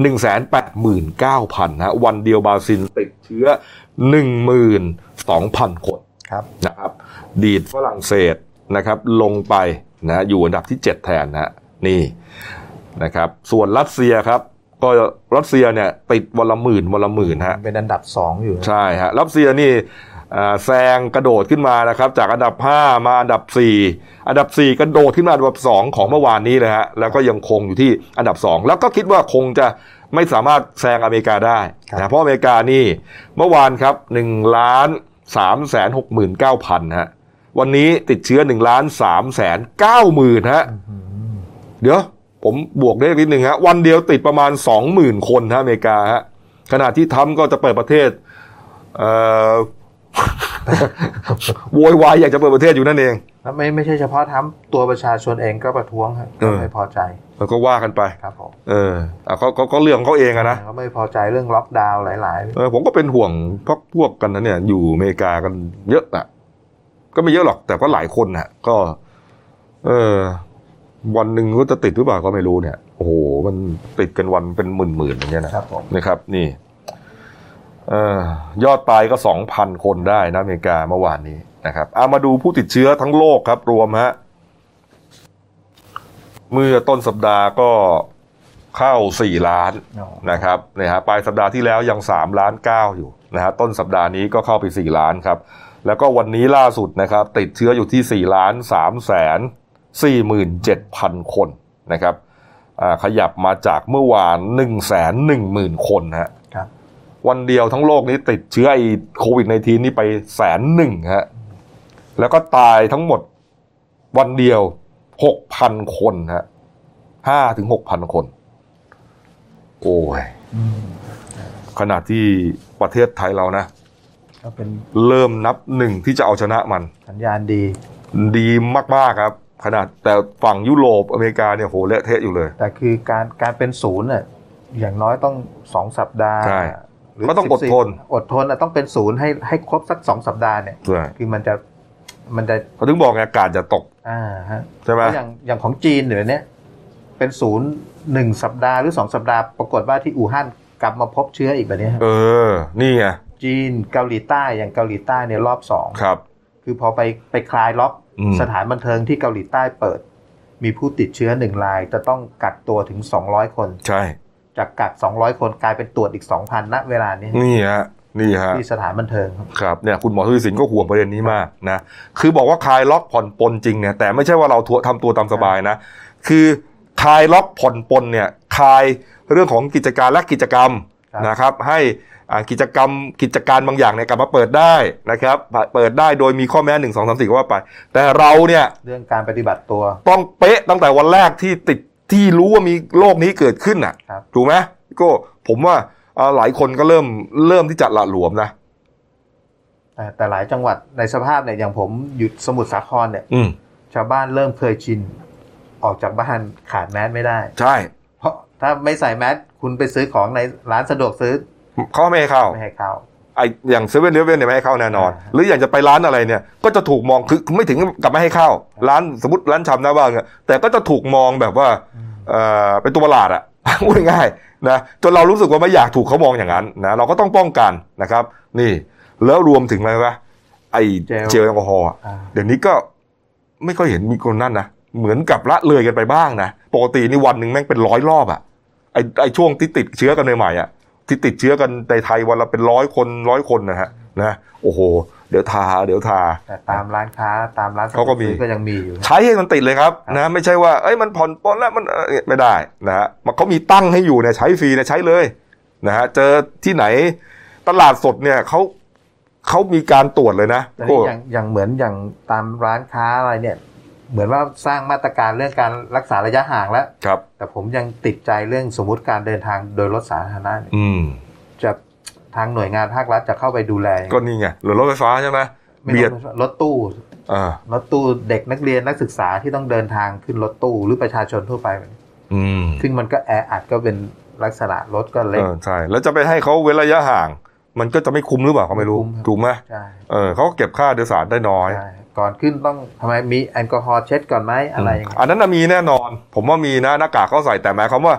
1 8 9 0 0 0นะวันเดียวบราซิลติดเชื้อ 12,000 คนครับนะครับ ดีดฝรั่งเศสนะครับลงไปนะอยู่อันดับที่ 7 แทนนะฮะนี่นะครับส่วนรัสเซียครับก็รัสเซียเนี่ยติดวันละหมื่นวันละหมื่นฮะเป็นอันดับสองอยู่นะใช่ฮะรัสเซียนี่อ่า แซงกระโดดขึ้นมานะครับจากอันดับ 5 มาอันดับ 4 อันดับ 4 กระโดดขึ้นมาอันดับ 2 ของเมื่อวานนี้เลยฮะแล้วก็ยังคงอยู่ที่อันดับ 2 แล้วก็คิดว่าคงจะไม่สามารถแซงอเมริกาได้นะเพราะอเมริกานี่เมื่อวานครับ1ล้าน3แสน6หมื่น9พันฮะวันนี้ติดเชื้อ1ล้าน3แสน9หมื่นฮะอืมเดี๋ยวผมบวกเลขนิดหนึ่งฮะวันเดียวติดประมาณ 20,000 คนฮะอเมริกาฮะขณะที่ทรัมป์ก็จะเปิดประเทศเอ่อ โวยวายอยากจะเปิดประเทศอยู่นั่นเองแล้วไม่ไม่ใช่เฉพาะทำตัวประชาชนเองก็ประท้วงครับเออไม่พอใจแล้วก็ว่ากันไปครับผมเอออะเขาเขาเขาเรื่องของเขาเองอะนะเขาไม่พอใจเรื่องล็อกดาวน์หลายเออผมก็เป็นห่วงพวกพวกกันนะเนี่ยอยู่อเมริกากันเยอะอะก็ไม่เยอะหรอกแต่ก็หลายคนน่ะ ก็ เออ วันหนึ่งก็จะติดหรือเปล่าก็ไม่รู้เนี่ยโอ้โหมันติดกันวันเป็นหมื่นๆอย่างเงี้ยนะๆครับผมนะครับ นี่เอ่อ ยอดตายก็สองพันคนได้นะอเมริกาเมื่อวานนี้นะครับเอามาดูผู้ติดเชื้อทั้งโลกครับรวมฮะเมื่อต้นสัปดาห์ก็เข้าสี่ล้านนะครับเนี่ยฮะปลายสัปดาห์ที่แล้วยังสามล้านเก้าอยู่นะฮะต้นสัปดาห์นี้ก็เข้าไปสี่ล้านครับ แล้วก็วันนี้ล่าสุดนะครับ ติดเชื้ออยู่ที่สี่ล้านสามแสนสี่หมื่นเจ็ดพันคนนะครับขยับมาจากเมื่อวานหนึ่งแสนหนึ่งหมื่นคนฮะ วันเดียวทั้งโลกนี้ติดเชื้อไอ้โควิดในทีนี้ไปแสนหนึ่งฮะแล้วก็ตายทั้งหมดวันเดียวหกพันคนฮะห้าถึงหกพันคน โอ้ยอืมขนาดที่ประเทศไทยเรานะก็เป็นเริ่มนับหนึ่งที่จะเอาชนะมัน สัญญาณดี ดีมาก ๆ ครับ ขนาดแต่ฝั่งยุโรปอเมริกาเนี่ยโหเละเทะอยู่เลย แต่คือการการเป็นศูนย์น่ะอย่างน้อยต้องสองสัปดาห์ใช่ หรือก็ต้องอดทน14อดทนน่ะต้องเป็นศูนย์ให้ให้ครบสักสองสัปดาห์เนี่ยใช่คือมันจะมันจะเขาถึงบอกไงอากาศจะตกอ่าฮะใช่ไหมก็อย่างอย่างของจีนเดี๋ยวนี้เป็นศูนย์หนึ่งสัปดาห์หรือสองสัปดาห์ปรากฏว่าที่อู่ฮั่นกลับมาพบเชื้ออีกแบบนี้ฮะเออ นี่ไงจีนเกาหลีใต้อย่างเกาหลีใต้เนี่ยรอบสองครับ คือพอไปไปคลายล็อกอืมสถานบันเทิงที่เกาหลีใต้เปิด มีผู้ติดเชื้อหนึ่งรายจะต้องกักตัวถึง200คน ใช่ จากกัก200 คนกลายเป็นตรวจอีก 2,000ณเวลานี้นี่ฮะนี่ฮะที่สถานบันเทิงครับครับเนี่ยคุณหมอทวีสินก็ห่วงประเด็นนี้มากนะคือบอกว่าคลายล็อกผ่อนปลนจริงเนี่ยแต่ไม่ใช่ว่าเราทัวทำตัวตามสบายนะ คือคลายล็อกผ่อนปลนเนี่ยคลายเรื่องของกิจการและกิจกรรมครับนะครับ ให้อ่ากิจกรรมกิจการบางอย่างเนี่ยกลับมาเปิดได้นะครับ เปิดได้โดยมีข้อแม้หนึ่งสองสามสี่ก็ว่าไป แต่เราเนี่ยเรื่องการปฏิบัติตัว ต้องเป๊ะตั้งแต่วันแรกที่ติด ที่รู้ว่ามีโรคนี้เกิดขึ้นน่ะครับถูกไหมพี่โก็ผมว่าอ่าหลายคนก็เริ่มเริ่มที่จะละหลวมนะแต่แต่หลายจังหวัดในสภาพเนี่ยอย่างผมอยู่สมุทรสาครเนี่ย อืมชาวบ้านเริ่มเคยชิน ออกจากบ้านขาดแมสไม่ได้ ใช่ เพราะถ้าไม่ใส่แมสคุณไปซื้อของในร้านสะดวกซื้อเขาไม่ให้เข้าไม่ให้เข้า ไออย่างเซเว่นเดเว่นเนี่ยไม่ให้เข้าแน่นอนอ่าหรืออยากจะไปร้านอะไรเนี่ย ก็จะถูกมองคือไม่ถึงกับไม่ให้เข้า ร้านสมมติร้านชำหน้าบ้านเนี่ยแต่ก็จะถูกมองแบบว่าเออเป็นตัวประหลาดอะพูดง่ายๆนะจนเรารู้สึกว่าไม่อยากถูกเขามองอย่างนั้นนะเราก็ต้องป้องกันนะครับ นี่ แล้วรวมถึงอะไรวะไอเจลเจลแอลกอฮอล์อะอ่าเดี๋ยวนี้ก็ไม่ค่อยเห็นมีคนนั่นนะเหมือนกับละเลยกันไปบ้างนะปกตินี่วันหนึ่งแม่งเป็นร้อยรอบอะไอไอช่วงที่ติดเชื้อกันใหม่ๆอะ ที่ติดเชื้อกันในไทยวันละเป็นร้อยคนร้อยคนนะฮะนะโอ้โห เดี๋ยวทา เดี๋ยวทาแต่ตามร้านค้าตามร้านสะดวเขาก็มีซื้อก็ยังมีอยู่นะใช้ให้มันติดเลยครับครับนะ ไม่ใช่ว่าเอ้ยมันผ่อนปลนแล้วมันเอ่อไม่ได้นะฮะมันเขามีตั้งให้อยู่เนี่ยใช้ฟรีเนี่ยใช้เลยนะฮะเจอที่ไหนตลาดสดเนี่ยเขาเขามีการตรวจเลยนะแต่โอ้นี่อย่างอย่างเหมือนอย่างตามร้านค้าอะไรเนี่ย เหมือนว่าสร้างมาตรการเรื่องการรักษาระยะห่างแล้วครับ แต่ผมยังติดใจเรื่องสมมติการเดินทางโดยรถสาธารณะเนี่ยอืมจะทางหน่วยงานภาครัฐจะเข้าไปดูแล ก็นี่ไงหรือรถไฟฟ้าใช่ไหมไม่เบียดต้องรถตู้อ่ารถตู้เด็กนักเรียนนักศึกษาที่ต้องเดินทางขึ้นรถตู้หรือประชาชนทั่วไปอืมซึ่งมันก็แออัดก็เป็นลักษณะรถก็เล็กเออใช่ แล้วจะไปให้เขาเว้นระยะห่าง มันก็จะไม่คุ้มหรือเปล่าก็ไม่รู้ไม่คุ้มครับถูกไหมใช่เออเขาก็เก็บค่าโดยสารได้น้อยใช่ ก่อนขึ้นต้องทำไมมีแอลกอฮอล์เช็ดก่อนไหมอะไรอย่างเงี้ยอันนั้นนะมีแน่นอน ผมว่ามีนะหน้ากากเขาใส่แต่หมายความว่า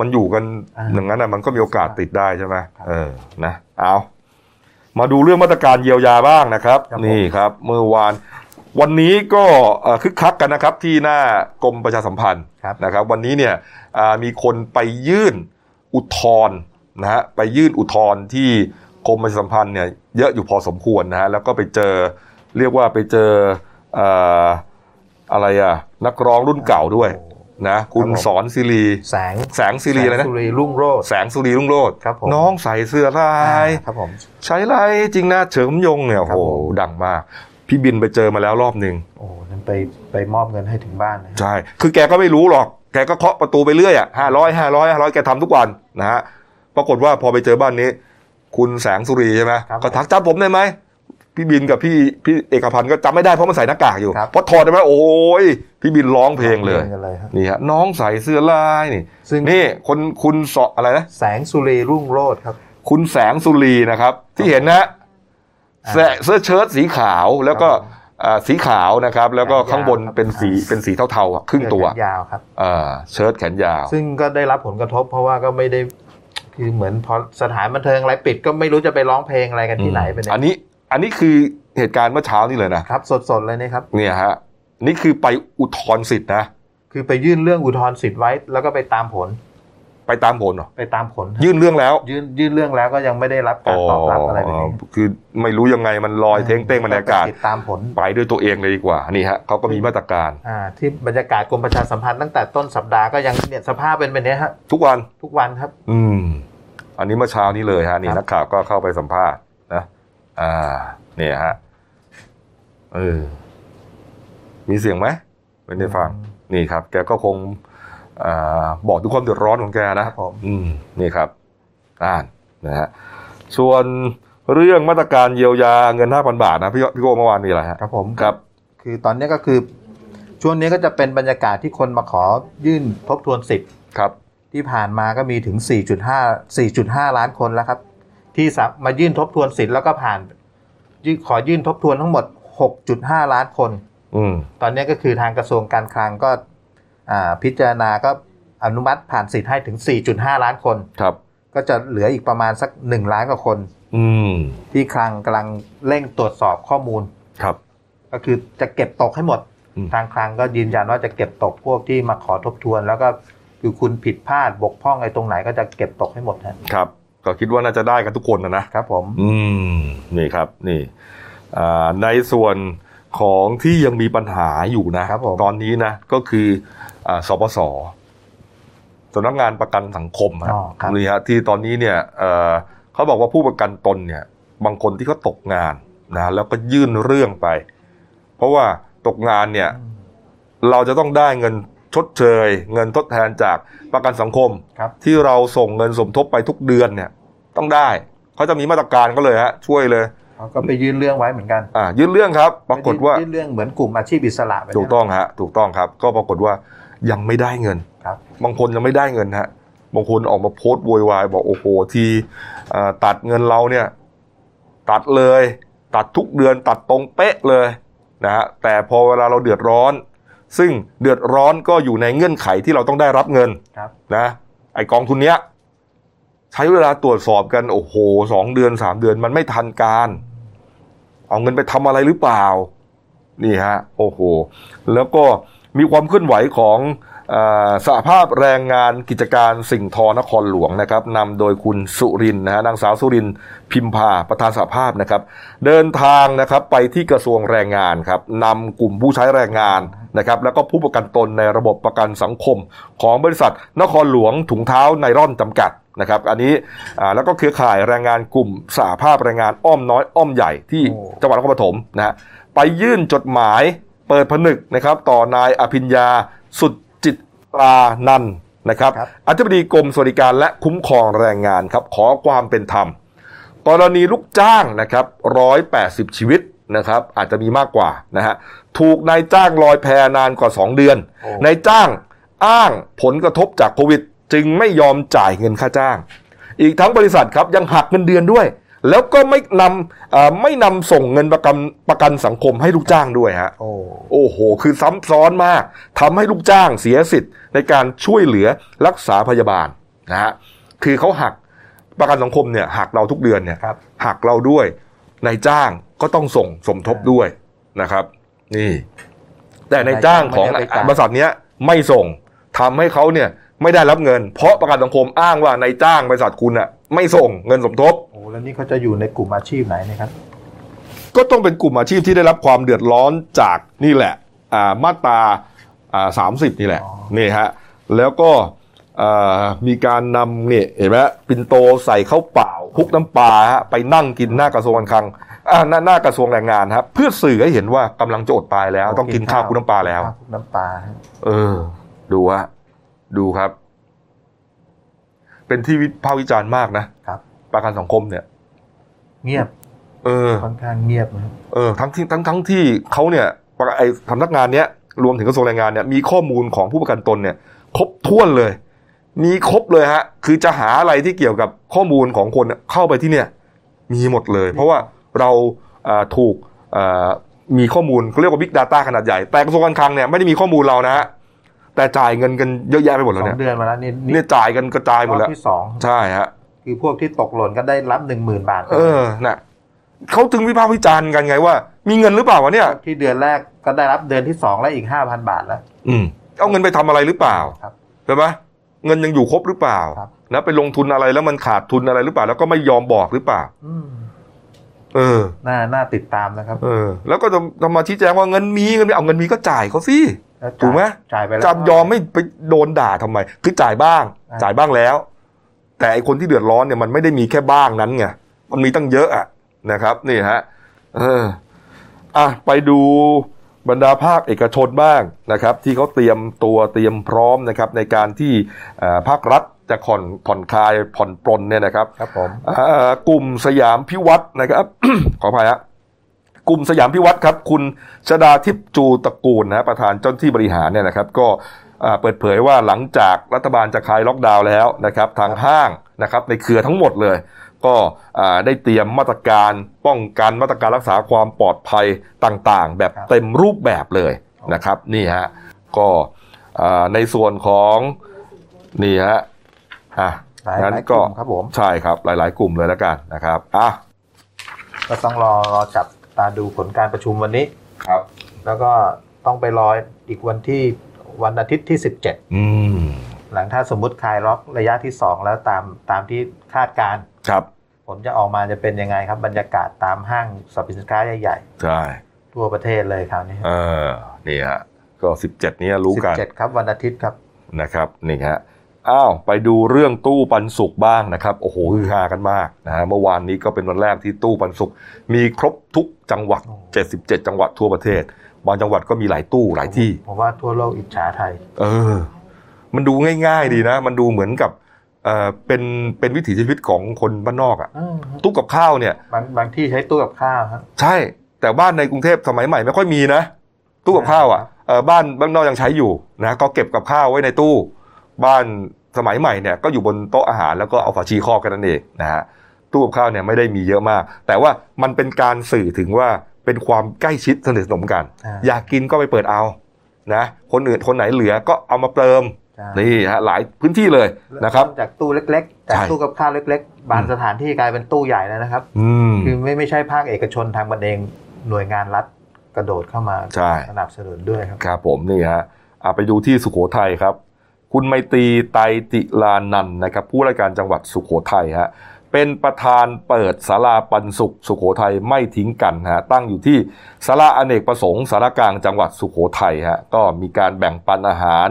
มันอยู่กันอ่าอย่างนั้นนะมันก็มีโอกาสติดได้ใช่ไหมครับเออนะเอามาดูเรื่องมาตรการเยียวยาบ้างนะครับครับผมนี่ครับเมื่อวานวันนี้ก็เอ่อคึกคักกันนะครับที่หน้ากรมประชาสัมพันธ์ครับนะครับ วันนี้เนี่ยอ่ามีคนไปยื่นอุทธรณ์นะฮะไปยื่นอุทธรณ์ที่กรมประชาสัมพันธ์เนี่ยเยอะอยู่พอสมควรนะฮะแล้วก็ไปเจอ เรียกว่าไปเจอเอ่ออะไรอะนักร้องรุ่นเก่าด้วยนะคุณครับผมสอนศิรีแสงแสงศิรีอะไรนะแสงสุรีรุ่งโรจน์แสงสุรีรุ่งโรจน์ครับผมน้องใส่เสื้อลายครับผมใช้ลายจริงนะเฉิมยงเนี่ยครับโอ้โหผมดังมาก พี่บินไปเจอมาแล้วรอบหนึ่งโอ้นั้นไปไปมอบเงินให้ถึงบ้านนะใช่คือแกก็ไม่รู้หรอก แกก็เคาะประตูไปเรื่อยอะห้าร้อยห้าร้อยห้าร้อยแกทำทุกวันนะฮะปรากฏว่าพอไปเจอบ้านนี้ คุณแสงสุรีใช่ไหมครับก็ทักจำผมได้ไหม พี่บินกับพี่พี่เอกพันธ์ก็จำไม่ได้เพราะมันใส่หน้ากากอยู่ครับพอถอดได้ไหมโอ้ยพี่บินร้องเพลงเลย กันเลยครับนี่ฮะน้องใส่เสื้อลายนี่ซึ่ง นี่คนคุณสออะไรนะแสงสุรีรุ่งโรจน์ครับ คุณแสงสุรีนะครับ ที่เห็นนะอ่าแสเสื้อเชิ้ตสีขาวแล้วก็ครับผมอ่าสีขาวนะครับ แล้วก็แขนยาวข้างบนครับ เป็นสีเป็นสีเทาๆอะครึ่งตัวเสื้อแขนยาวครับ อ่าเชิ้ตแขนยาว ซึ่งก็ได้รับผลกระทบเพราะว่าก็ไม่ได้คือเหมือนพอสถานบันเทิงอะไรปิดก็ไม่รู้จะไปร้องเพลงอะไรกันที่ไหนไปเนี่ยอันนี้ อันนี้คือเหตุการณ์เมื่อเช้านี่เลยนะครับ สดๆเลยนะครับ เนี่ยฮะนี่คือไปอุทธรณ์สิทธินะ คือไปยื่นเรื่องอุทธรณ์สิทธิ์ไว้ แล้วก็ไปตามผล ไปตามผลเหรอไปตามผลยื่นเรื่องแล้ว ยื่นยื่นเรื่องแล้วก็ยังไม่ได้รับการตอบรับอะไรแบบนี้คือไม่รู้ยังไงมันลอยเท้งเต้งบรรยากาศติดตามผลไปด้วยตัวเองเลยดีกว่านี่ฮะเขาก็มีมาตรการอ่าที่บรรยากาศกรมประชาสัมพันธ์ตั้งแต่ต้นสัปดาห์ก็ยังเนี่ยสภาพเป็นแบบนี้ฮะทุกวันทุกวันครับ อืม อันนี้เมื่อเช้านี้เลยฮะนี่ครับนักข่าวก็เข้าไปสัมภาษณ์นะ อ่าเนี่ยฮะเออมีเสียงไหมไม่ได้ฟังนี่ครับ แกก็คงอ่าบอกทุกความเดือดร้อนของแกนะครับผมอืมนี่ครับอ่านนะฮะส่วนเรื่องมาตรการเยียวยาเงิน5,000บาทนะพี่พี่โก้เมื่อวานมีอะไรฮะครับผมครับ คือตอนนี้ก็คือช่วงนี้ก็จะเป็นบรรยากาศที่คนมาขอยื่นทบทวนสิทธิ์ครับ ที่ผ่านมาก็มีถึง 4.5 4.5 ล้านคนแล้วครับ ที่สามายื่นทบทวนสิทธิ์แล้วก็ผ่านยื่นขอยื่นทบทวนทั้งหมด 6.5 ล้านคนอืมตอนนี้ก็คือทางกระทรวงการคลังก็อ่าพิจารณาก็อนุมัติผ่านสิทธิ์ให้ถึง 4.5 ล้านคนครับ ก็จะเหลืออีกประมาณสัก 1 ล้านกว่าคนอืมที่คลังกำลังเร่งตรวจสอบข้อมูลครับ ก็คือจะเก็บตกให้หมดอืมทางคลังก็ยืนยันว่าจะเก็บตกพวกที่มาขอทบทวน แล้วก็คือคุณผิดพลาดบกพร่องอะไรตรงไหนก็จะเก็บตกให้หมดฮะครับ ก็คิดว่าน่าจะได้กันทุกคนนะนะครับผม อืมนี่ครับนี่อ่าในส่วนของที่ยังมีปัญหาอยู่นะครับผมตอนนี้นะก็คืออาสปสสำนักงานประกันสังคมฮะอ๋อครับนี่ฮะที่ตอนนี้เนี่ยเอ่อเขาบอกว่าผู้ประกันตนเนี่ย บางคนที่เขาตกงานนะแล้วก็ยื่นเรื่องไป เพราะว่าตกงานเนี่ย เราจะต้องได้เงิน ชดเชย เงินทดแทนจากประกันสังคมครับที่เราส่งเงินสมทบไปทุกเดือนเนี่ยต้องได้เขาจะมีมาตรการก็เลยฮะช่วยเลยเขาก็ไปยื่นเรื่องไว้เหมือนกันอ่ายื่นเรื่องครับ ปรากฏว่ายื่นเรื่องเหมือนกลุ่มอาชีพอิสระไปเนี่ยถูกต้องฮะถูกต้องครับ ก็ปรากฏว่ายังไม่ได้เงินครับ บางคนยังไม่ได้เงินฮะบางคนออกมาโพสต์โวยวายบอกโอ้โหทีอ่าตัดเงินเราเนี่ย ตัดเลย ตัดทุกเดือนตัดตรงเป๊ะเลยนะฮะแต่พอเวลาเราเดือดร้อน ซึ่งเดือดร้อนก็อยู่ในเงื่อนไขที่เราต้องได้รับเงินครับนะไอกองทุนเนี้ยใช้เวลาตรวจสอบกันโอ้โหสองเดือนสามเดือนมันไม่ทันการ เอาเงินไปทำอะไรหรือเปล่า นี่ฮะ โอ้โห แล้วก็มีความเคลื่อนไหวของอา สหภาพแรงงานกิจการสิ่งทอนครหลวงนะครับนำโดยคุณสุรินทร์นะฮะนางสาวสุรินทร์พิมพาประธานสหภาพนะครับ เดินทางนะครับไปที่กระทรวงแรงงานครับนำกลุ่มผู้ใช้แรงงานนะครับ แล้วก็ผู้ประกันตนในระบบประกันสังคม ของบริษัทนครหลวงถุงเท้าไนร่อนจำกัดนะครับอันนี้แล้วก็เครือข่ายแรงงานกลุ่มสหภาพแรงงานอ้อมน้อยอ้อมใหญ่ที่จังหวัดนครปฐมนะฮะไปยื่นจดหมายเปิดผนึกนะครับต่อนายอภิญญาสุด ตตรานันท์นะครับครับอธิบดีกรมสวัสดิการและคุ้มครองแรงงานครับขอความเป็นธรรม กรณีลูกจ้างนะครับร้อยแปดสิบชีวิตนะครับอาจจะมีมากกว่านะฮะถูกนายจ้างลอยแพนานกว่า 2 เดือนโอ้นายจ้างอ้างผลกระทบจากโควิด จึงไม่ยอมจ่ายเงินค่าจ้าง อีกทั้งบริษัทครับยังหักเงินเดือนด้วย แล้วก็ไม่นำเอ่อไม่นำส่งเงินประกันประกันสังคมให้ลูกจ้างด้วยฮะโอ้โอ้โห คือซ้ำซ้อนมากทำให้ลูกจ้างเสียสิทธิ์ในการช่วยเหลือรักษาพยาบาลนะฮะคือเขาหักประกันสังคมเนี่ยหักเราทุกเดือนเนี่ยครับหักเราด้วยนายจ้างก็ต้องส่งสมทบด้วยนะครับ นี่ แต่นายจ้างของไม่ได้ไปจ่ายบริษัทเนี้ยไม่ส่งทำให้เขาเนี่ยไม่ได้รับเงิน เพราะประกันสังคมอ้างว่านายจ้างบริษัทคุณอะ ไม่ส่งเงินสมทบโอ้แล้วนี่เขาจะอยู่ในกลุ่มอาชีพไหนเนะครับ ก็ต้องเป็นกลุ่มอาชีพที่ได้รับความเดือดร้อนจากนี่แหละอ่ามาตราสามสิบนี่แหละอ๋อนี่ฮะแล้วก็อ่ามีการนำเนี่ยเห็นไหมปินโตใส่ข้าวเปล่าคลุกน้ำปลาฮะไปนั่งกินหน้ากระทรวงการคลังอ่าหน้าหน้ากระทรวงแรงงานครับเพื่อสื่อให้เห็นว่ากำลังจะอดตายแล้ว ต้องกินข้าวคลุกน้ำปลาแล้วข้วคลุกน้ำปลาฮะเออ ดูฮะดูครับ เป็นที่วิพากษ์วิจารณ์มากนะครับ ประกันสังคมเนี่ย เงียบ เออ ค่อนข้างเงียบนะครับเออทั้งที่ทั้งทั้งที่เขาเนี่ยประไอสำนักงานเนี้ยรวมถึงกระทรวงแรงงานเนี่ยมีข้อมูลของผู้ประกันตนเนี่ย ครบถ้วนเลย มีครบเลยฮะ คือจะหาอะไรที่เกี่ยวกับข้อมูลของคนเนี่ยเข้าไปที่เนี่ย มีหมดเลย เพราะว่าเราอ่าถูกอ่ามีข้อมูลเขาเรียกว่า Big Data ขนาดใหญ่ แต่กระทรวงการคลังเนี่ยไม่ได้มีข้อมูลเรานะฮะ แต่จ่ายเงินกันเยอะแยะไปหมดสแล้วอเนี่ยงเดือนมาแล้วนี่เนี่ยจ่ายกันกระจายหมดรแล้อวบที่สองใช่ฮะ คือพวกที่ตกหล่นก็ได้รับหนึ่งหมื่นบาทเออน่ะเขาถึงวิพากษ์วิจารณ์กันไงว่า มีเงินหรือเปล่าวะเนี่ย ที่เดือนแรกก็ได้รับเดือนที่สองแล้วอีกห้าพันบาทแล้ว อืมเอาเงินไปทำอะไรหรือเปล่าครับใช่ไหมเงินยังอยู่ครบหรือเปล่าครับ นะไปลงทุนอะไรแล้วมันขาดทุนอะไรหรือเปล่า แล้วก็ไม่ยอมบอกหรือเปล่า อืมเออ น่าน่าติดตามนะครับ เออ แล้วก็จะจะมาชี้แจงว่าเงินมีเงินมีเอาเงินมีก็จ่ายเขาสิแล้วจ่าย ถูกไหมจ่ายไปแล้วจำยอมไม่ไปโดนด่าทำไม คือจ่ายบ้างอ่าจ่ายบ้างแล้ว แต่ไอคนที่เดือดร้อนเนี่ยมันไม่ได้มีแค่บ้างนั้นไงมันมีตั้งเยอะอะนะครับ นี่ฮะเอออะไปดูบรรดาภาคเอกชนบ้างนะครับ ที่เขาเตรียมตัวเตรียมพร้อมนะครับ ในการที่เอ่อภาครัฐจะผ่อนผ่อนคลายผ่อนปลนเนี่ยนะครับ ครับผมอ่ากลุ่มสยามพิวัตรนะครับ ขออภัยฮะ กลุ่มสยามพิวัตรครับ คุณชดาทิพย์จูตระกูลนะฮะประธานเจ้าหน้าที่บริหารเนี่ยนะครับ ก็อ่าเปิดเผยว่าหลังจากรัฐบาลจะคลายล็อกดาวน์แล้วนะครับ ทางห้างนะครับในเครือทั้งหมดเลย ก็อ่าได้เตรียมมาตรการป้องกันมาตรการรักษาความปลอดภัยต่างๆ แบบครับเต็มรูปแบบเลยนะครับ นี่ฮะก็อ่าในส่วนของนี่ฮะอะหลายงั้นหลายกก็ลุ่มครับผมใช่ครับหลาย ๆ กลุ่มเลยแล้วกันนะครับอะก็ต้องรอรอจับ ตาดูผลการประชุมวันนี้ครับ แล้วก็ต้องไปรออีกวันที่วันอาทิตย์ที่อืม17หลังถ้าสมมุติคลายล็อกระยะที่ 2 แล้วตามตามที่คาดการณ์ครับ ผลจะออกมาจะเป็นยังไงครับ บรรยากาศตามห้างสรรพสินค้าใหญ่ใช่ๆทั่วประเทศเลยคราวนี้เออนี่ฮะก็สิบเจ็ดนี้รู้กัน17 ครับวันอาทิตย์ครับนะครับนี่ฮะ อ้าวไปดูเรื่องตู้ปันสุกบ้างนะครับ โอ้โหฮือฮากันมากนะฮะเมื่อวานนี้ก็เป็นวันแรกที่ตู้ปันสุกมีครบทุกจังหวัดโอ้77 จังหวัดทั่วประเทศบางจังหวัดก็มีหลายตู้หลายที่ผมว่าทั่วโลกอิจฉาไทย เออ มันดูง่าย ๆ ดีนะ มันดูเหมือนกับเออเป็นเป็นวิถีชีวิตของคนบ้านนอกอะอืมตู้กับข้าวเนี่ย บางบางที่ใช้ตู้กับข้าวครับใช่ แต่บ้านในกรุงเทพสมัยใหม่ไม่ค่อยมีนะ ตู้กับข้าวอะเออบ้านบ้านนอกยังใช้อยู่นะก็เก็บกับข้าวไว้ในตู้ บ้านสมัยใหม่เนี่ยก็อยู่บนโต๊ะอาหารแล้วก็เอาฝาชีครอบกันนั่นเองนะฮะตู้กับข้าวเนี่ยไม่ได้มีเยอะมาก แต่ว่ามันเป็นการสื่อถึงว่าเป็นความใกล้ชิดสนิทสนมกันอ่าอยากกินก็ไปเปิดเอานะคนอื่นคนไหนเหลือก็เอามาเติมใช่นี่ฮะหลายพื้นที่เลยนะครับเมจากตู้เล็กๆจากใช่ตู้กับข้าวเล็ก ๆ บางสถานที่กลายเป็นตู้ใหญ่แล้วนะครับอืมคือไม่ไม่ใช่ภาคเอกชนทางบันเองหน่วยงานรัฐกระโดดเข้ามาใช่สนับสนุนด้วยครับครับผมนี่ฮะอะไปดูที่สุโขทัยครับ คุณไมตรีไตรติลานันท์นะครับ ผู้ราชการจังหวัดสุโขทัยฮะเป็นประธานเปิดศาลาปันสุขสุโขทัยไม่ทิ้งกันฮะตั้งอยู่ที่ศาลาอเนกประสงค์สารกลางจังหวัดสุโขทัยฮะก็มีการแบ่งปันอาหาร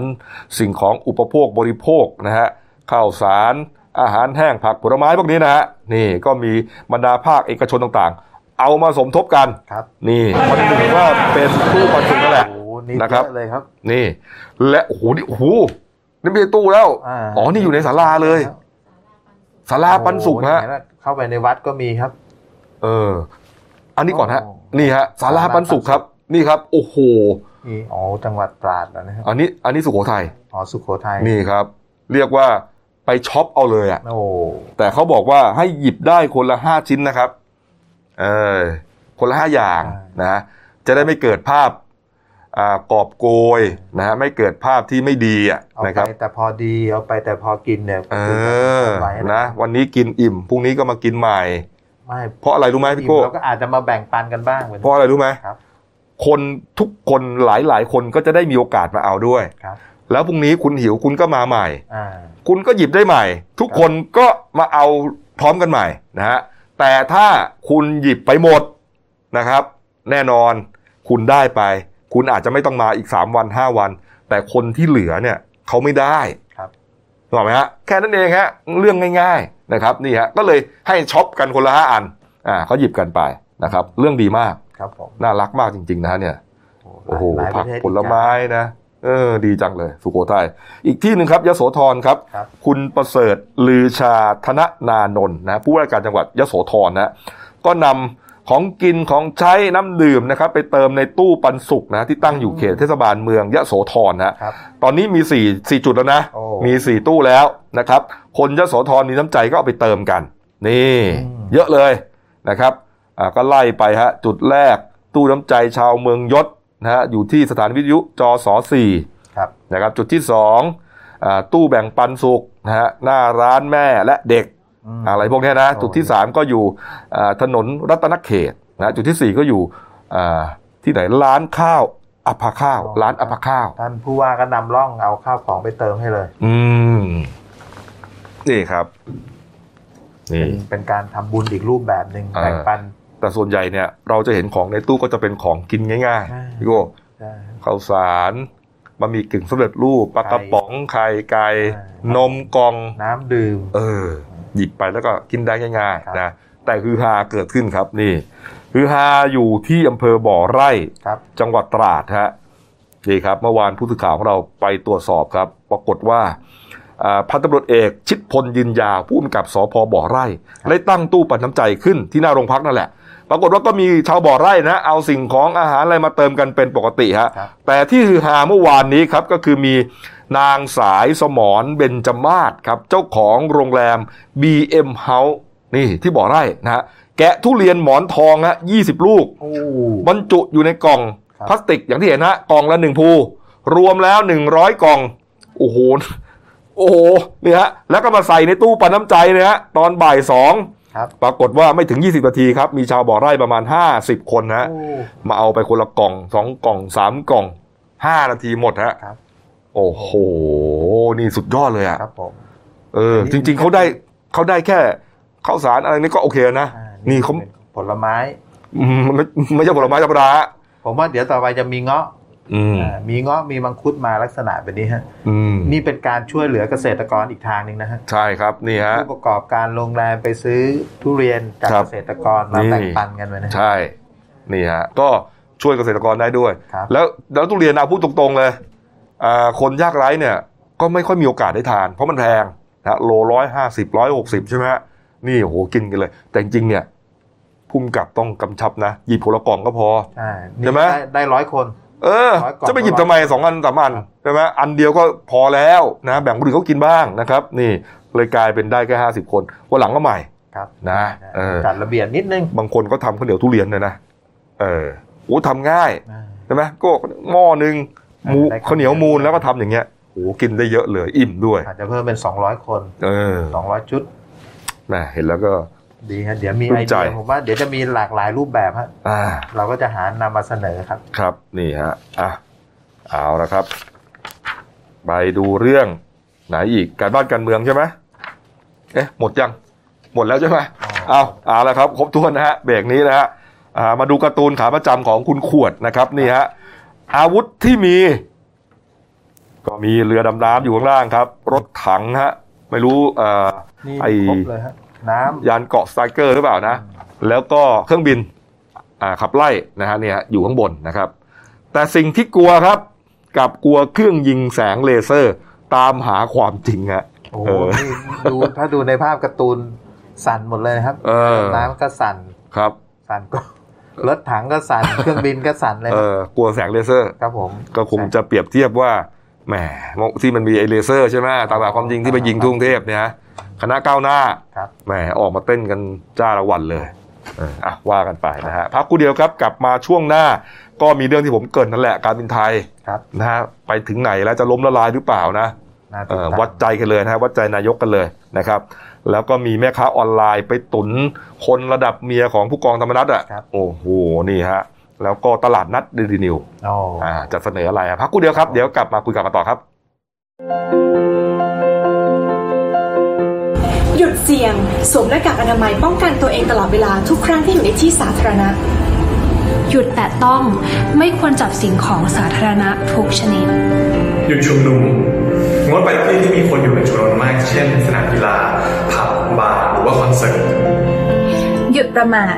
สิ่งของอุปโภคบริโภคนะฮะข้าวสารอาหารแห้งผักผลไม้พวกนี้นะฮะนี่ก็มีบรรดาภาคเอกชนต่างๆ เอามาสมทบกันครับนี่มันถือว่าเป็นตู้ปันสุกนั่นแหละโอ้โหนี่นะครับเยอะเลยครับ นี่ และโอ้โหนี่โอ้โห นี่ไม่ใช่ตู้แล้วาอ๋อนี่อยู่ในศาลาเลยศาลาปันสุกฮะ โอ้โหเนี่ยเข้าไปในวัดก็มีครับ เออ อันนี้ก่อนฮะโอ้นี่ฮะศาลาปันสุกครับ นี่ครับ โอ้โหนี่อ๋อจังหวัดตราดแล้วนะครับอันนี้ อันนี้สุโขทัย อ๋อสุโขทัยนี่ครับ เรียกว่าไปช็อปเอาเลยอะ โอ้แต่เขาบอกว่าให้หยิบได้คนละห้าชิ้นนะครับ เออ คนละห้าอย่างนะ จะได้ไม่เกิดภาพอ่า กอบโกยนะฮะไม่เกิดภาพที่ไม่ดีอะเอานะคไปรับแต่พอดีเอาไปแต่พอกินเนี่ยเอคืออไว้นะวันนี้กินอิ่มพรุ่งนี้ก็มากินใหม่ไม่เพราะอะไรรู้ไหมพี่อิ่มโก้เราก็อาจจะมาแบ่งปันกันบ้างเหมือนเพราะอะไรรู้ไหมครับคนทุกคนหลายหลายๆคนก็จะได้มีโอกาสมาเอาด้วยครับแล้วพรุ่งนี้คุณหิวคุณก็มาใหม่อ่าคุณก็หยิบได้ใหม่ ทุกคนก็มาเอาพร้อมกันใหม่นะฮะแต่ถ้าคุณหยิบไปหมดนะครับ แน่นอนคุณได้ไป คุณอาจจะไม่ต้องมาอีก3วัน5วัน แต่คนที่เหลือเนี่ยเขาไม่ได้ครับถูกไหมฮะแค่นั้นเองฮะเรื่องง่าย ๆนะครับนี่ฮะก็เลยให้ช็อปกันคนละห้าอันอ่าเขาหยิบกันไปนะครับ เรื่องดีมากครับผมน่ารักมากจริง ๆ นะฮะเนี่ยโอ้โหลายปผัระกเทศผลไม้นะเออดีจังเลยสุโขทัยอีกที่หนึ่งครับยโสธรครับครับคุณประเสริฐลือชาธนนานนท์นะผู้ว่าราชการจังหวัดยโสธรนะก็นำ ของกินของใช้น้ำดื่มนะครับไปเติมในตู้ปันสุกนะที่ตั้งอยู่เขตเทศบาลเมืองยโสธรนะครับตอนนี้มีสี่สี่จุดแล้วนะโอ้มีสี่ตู้แล้วนะครับคนยโสธรมีน้ำใจก็เอาไปเติมกัน นี่อืมเยอะเลยนะครับอ่าก็ไล่ไปฮะจุดแรกตู้น้ำใจชาวเมืองยศนะฮะอยู่ที่สถานวิทยุจสสี่ครับนะครับจุดที่สองอ่าตู้แบ่งปันสุกนะฮะหน้าร้านแม่และเด็กม อะไรพวกเนี้ยนะโอ้จุดที่สามก็อยู่อ่าถนนรัตนเขตนะจุดที่สี่ก็อยู่อ่าที่ไหนร้านข้าวอัพาข้าว ร้านอัพาข้าว ท่านผู้ว่าก็นำร่องเอาข้าวของไปเติมให้เลย อืมนี่ครับนี่เป็นเป็นการทำบุญอีกรูปแบบหนึ่งอ่าแบ่งปัน แต่ส่วนใหญ่เนี่ย เราจะเห็นของในตู้ก็จะเป็นของกินง่ายอ่าๆพี่โก้ใช่ข้าวสารบะหมี่กึ่งสำเร็จรูปปลากระป๋องไข่ไก่ใช่นมกล่องน้ำดื่ม เออ หยิบไปแล้วก็กินได้ง่ายครับๆนะแต่คือฮาเกิดขึ้นครับนี่คือฮาอยู่ที่อำเภอบ่อไร่ครับจังหวัดตราดฮะนี่ครับเมื่อวานผู้สื่อข่าวของเราไปตรวจสอบครับ ปรากฏว่าอ่าพันตำรวจเอกชิดพลยืนยาวผู้กำกับสพบ่อไร่ได้ตั้งตู้ปันน้ำใจขึ้นที่หน้าโรงพักนั่นแหละ ปรากฏว่าก็มีชาวบ่อไร่นะ เอาสิ่งของอาหารอะไรมาเติมกันเป็นปกติฮะครับแต่ที่ฮือฮาเมื่อวานนี้ครับก็คือมีนางสายสมรเบญจมาศครับ เจ้าของโรงแรม BM House นี่ที่บ่อไร่นะฮะแกะทุเรียนหมอนทองฮะ20ลูกโอ้บรรจุอยู่ในกล่องครับพลาสติกอย่างที่เห็นฮะกล่องละหนึ่งภู รวมแล้วหนึ่งร้อยกล่อง โอ้โหโอ้โหนี่ฮะแล้วก็มาใส่ในตู้ปันน้ำใจเนี่ยฮะตอนบ่ายสอง ครับปรากฏว่าไม่ถึง 20นาทีครับ มีชาวบ่อไร่ประมาณ 50 คนนะฮะโอ้มาเอาไปคนละกล่องสองกล่องสามกล่องห้านาทีหมดฮะครับ โอ้โห นี่สุดยอดเลยอะครับผมเอออันนี้จริง ๆเขาได้เขาได้แค่ข้าวสารอะไรนี่ก็โอเคนะอ่านี่เขาเป็นผลไม้อืมมันไม่ไม่ใช่ผลไม้ธรรมดาผมว่าเดี๋ยวต่อไปจะมีเงาะอื มอ่ามีเงาะมีมังคุดมาลักษณะแบบนี้ฮะอืมนี่เป็นการช่วยเหลือเกษตรกรอีกทางหนึ่งนะฮะใช่ครับนี่ฮะผู้ประกอบการโรงแรมไปซื้อทุเรียนจากครับเกษตรกรมานี่แบ่งปันกันไปนะใช่นี่ฮะก็ช่วยเกษตรกรได้ด้วยครับแล้วแล้วทุเรียนเอาพูดตรงๆเลยอ่าคนยากไร้เนี่ย ก็ไม่ค่อยมีโอกาสได้ทาน เพราะมันแพงนะโลร้อยห้าสิบร้อยหกสิบใช่ไหมฮะนี่โอ้โหกินกันเลย แต่จริงๆเนี่ยพุ่มกับต้องกำชับนะหยิบผลกล่องก็พอใช่นี่ใช่ไหมด้ได้ร้อยคน เออร้อยกล่องจะไปหยิบทำไมสองอันสามอันใช่ไหมอันเดียวก็พอแล้วนะแบ่งคนอื่นเขากินบ้างนะครับ นี่เลยกลายเป็นได้แค่ห้าสิบคนวันหลังก็ใหม่ครับนะเออจัดระเบียบนิดนึงบางคนก็ทำข้าวเหนียวทุเรียนเลยนะเออโอ้ทำง่ายอ่าใช่ไหมก็หม้อหนึ่งหมูได้ข้าวข้าวเหนียวมูลเหนียวแล้วก็ทำอย่างเงี้ยโอ้กินได้เยอะเลย อิ่มด้วย อาจจะเพิ่มเป็น200คนเออ200ชุดแหมเห็นแล้วก็ ดีฮะเดี๋ยวมีภูไอมิใจเดียผมว่าเดี๋ยวจะมีหลากหลายรูปแบบฮะอ่าเราก็จะหานำมาเสนอครับ ครับนี่ฮะอะเอาละครับ ไปดูเรื่องไหนอีกการบ้านการเมืองใช่ไหมเอ๊ะหมดยังหมดแล้วใช่ไหมอ๋อเอาเอาละครับครบถ้วนนะฮะเบรกนี้นะฮะอ่ามาดูการ์ตูนขาประจำของคุณขวดนะครับนี่ฮะอาวุธที่มี ก็มีเรือดำน้ำอยู่ข้างล่างครับ รถถังฮะ ไม่รู้เอ่อนี่ไอ้ครบเลยฮะ นี่ยานเกราะ Stryker หรือเปล่านะ แล้วก็เครื่องบินอ่าขับไล่นะฮะเนี่ยอยู่ข้างบนนะครับ แต่สิ่งที่กลัวครับกลับกลัวเครื่องยิงแสงเลเซอร์ตามหาความจริงฮะโอ้โหเออนี่ดูถ้าดูในภาพการ์ตูนสั่นหมดเลยครับเออน้ำก็สั่นครับสั่นก็รถถังก็สั่นเครื่องบินก็สั่นเลยเออกลัวแสงเลเซอร์ครับผมก็คงจะเปรียบเทียบว่า แหมที่มันมีไอเลเซอร์ใช่ไหมตามหลักความจริงที่ไปยิงกรุงเทพเนี่ยคณะก้าวหน้าครับแหมออกมาเต้นกันจ้าละวันเลยเอออะว่ากันไปนะฮะพักกูเดียวครับกลับมาช่วงหน้า ก็มีเรื่องที่ผมเกริ่นนั่นแหละการบินไทยครับนะฮะไปถึงไหนแล้วจะล้มละลายหรือเปล่านะน่าติดเอ่อติดตามวัดใจกันเลยนะฮะวัดใจนายกกันเลยนะครับ แล้วก็มีแม่ค้าออนไลน์ไปตุนคนระดับเมียของผู้กองธรรมนัฐอะครับโอ้โหนี่ฮะ แล้วก็ตลาดนัดดีดีนิวโอ้อ่าจะเสนออะไรอะพักกูเดียวครับ เดี๋ยวกลับมาคุยกันต่อครับ หยุดเสี่ยงสวมหน้ากากอนามัยป้องกันตัวเองตลอดเวลาทุกครั้งที่อยู่ในที่สาธารณะ หยุดแตะต้องไม่ควรจับสิ่งของสาธารณะทุกชนิด หยุดชุมนุมงดไปที่ที่มีคนอยู่เป็นจำนวนมาก เช่น สนามกีฬาผับบาร์หรือว่าคอนเสิร์ตหยุดประมาท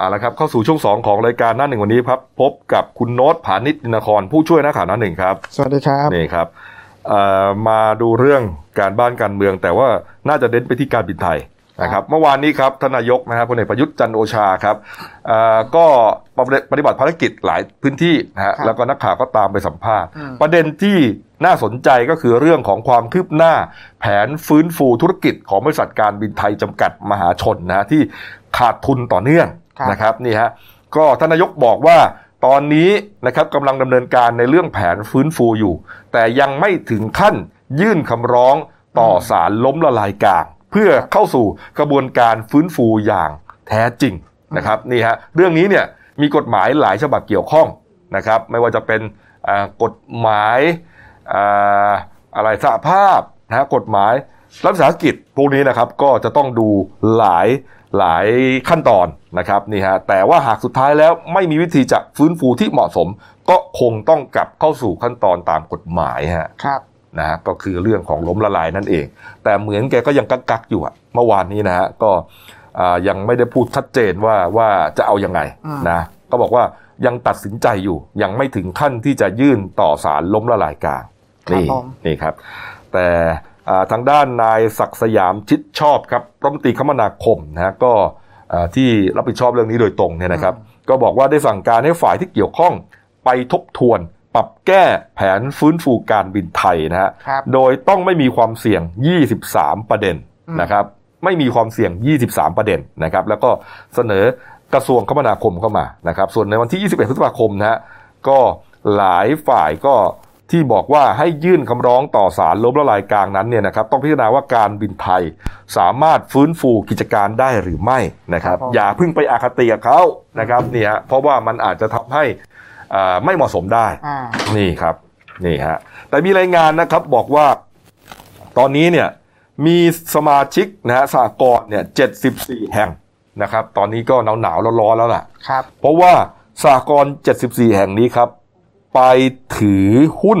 เอาละครับเข้าสู่ช่วง 2 ของรายการหน้าหนึ่งวันนี้ครับพบกับคุณโน้ตผานิชนคร ผู้ช่วยนักข่าวหน้าหนึ่งครับ สวัสดีครับนี่ครับเอ่อมาดูเรื่องการบ้านการเมือง แต่ว่าน่าจะเน้นไปที่การบินไทยนะครับเมื่อวานนี้ครับทานนายกนะครับพลเอกประยุทธ์จันทร์โอชาครับเอ่อก็ปฏิบัติภารกิจหลายพื้นที่นะฮะครับแล้วก็นักข่าวก็ตามไปสัมภาษณ์อืมประเด็นที่น่าสนใจก็คือเรื่องของความคืบหน้า แผนฟื้นฟูธุรกิจของบริษัทการบินไทยจำกัดมหาชนนะฮะที่ขาดทุนต่อเนื่องครับ นะครับนี่ฮะก็ท่านนายกบอกว่าตอนนี้นะครับกำลังดำเนินการในเรื่องแผนฟื้นฟูอยู่ แต่ยังไม่ถึงขั้นยื่นคำร้องต่อศาลล้มละลายกลาง เพื่อเข้าสู่กระบวนการฟื้นฟูอย่างแท้จริงนะครับนี่ฮะเรื่องนี้เนี่ยมีกฎหมายหลายฉบับเกี่ยวข้องนะครับไม่ว่าจะเป็นกฎหมายอะไรสหภาพนะฮะกฎหมายรัฐวิสาหกิจพวกนี้นะครับก็จะต้องดูหลาย หลายขั้นตอนนะครับนี่ฮะแต่ว่าหากสุดท้ายแล้วไม่มีวิธีจะฟื้นฟูที่เหมาะสม ก็คงต้องกลับเข้าสู่ขั้นตอนตามกฎหมายฮะครับนะฮะก็คือเรื่องของล้มละลายนั่นเอง แต่เหมือนแกก็ยังกักๆอยู่อะเมื่อวานนี้นะฮะก็อ่ายังไม่ได้พูดชัดเจนว่าว่าจะเอายังไงอืมนะก็บอกว่ายังตัดสินใจอยู่ ยังไม่ถึงขั้นที่จะยื่นต่อศาลล้มละลายกลางครับนี่ผมนี่ครับ แต่อ่า ทางด้านนายศักดิ์สยามชิดชอบครับรัฐมนตรีคมนาคมนะฮะก็อ่าที่รับผิดชอบเรื่องนี้โดยตรงเนี่ยนะครับ ก็บอกว่าได้สั่งการให้ฝ่ายที่เกี่ยวข้องไปทบทวน ปรับแก้แผนฟื้นฟูการบินไทยนะฮะครับโดยต้องไม่มีความเสี่ยง 23 ประเด็นอืมนะครับ ไม่มีความเสี่ยง 23 ประเด็นนะครับ แล้วก็เสนอกระทรวงคมนาคมเข้ามานะครับ ส่วนในวันที่ 21พฤษภาคมนะฮะก็หลายฝ่ายก็ ที่บอกว่าให้ยื่นคำร้องต่อศาลล้มละลายกลางนั้นเนี่ยนะครับต้องพิจารณาว่าการบินไทยสามารถฟื้นฟูกิจการได้หรือไม่นะครับครับผมอย่าเพิ่งไปอาคติกับเขานะครับเนี่ยฮะเพราะว่ามันอาจจะทำให้อ่าไม่เหมาะสมได้อ่านี่ครับนี่ฮะแต่มีรายงานนะครับบอกว่าตอนนี้เนี่ยมีสมาชิกนะฮะสหกรณ์เนี่ย74แห่งนะครับ ตอนนี้ก็หนาวหนาวๆร้อนๆแล้วล่ะครับเพราะว่าสหกรณ์74แห่งนี้ครับ ไปถือหุ้น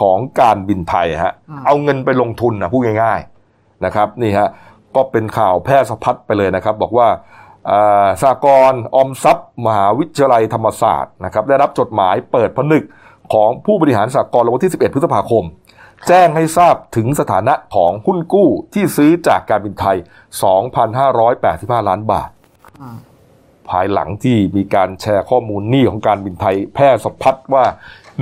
ของการบินไทยฮะอืมเอาเงินไปลงทุนนะพูดง่าย ๆนะครับนี่ฮะก็เป็นข่าวแพร่สะพัดไปเลยนะครับ บอกว่าอ่าสหกรณ์ออมทรัพย์มหาวิทยาลัยธรรมศาสตร์นะครับได้รับจดหมายเปิดผนึกของผู้บริหารสหกรณ์วันที่ 11 พฤษภาคม แจ้งให้ทราบถึงสถานะของหุ้นกู้ที่ซื้อจากการบินไทย 2,585 ล้านบาทอืม ภายหลังที่มีการแชร์ข้อมูลหนี้ของการบินไทยแพร่สะพัดว่า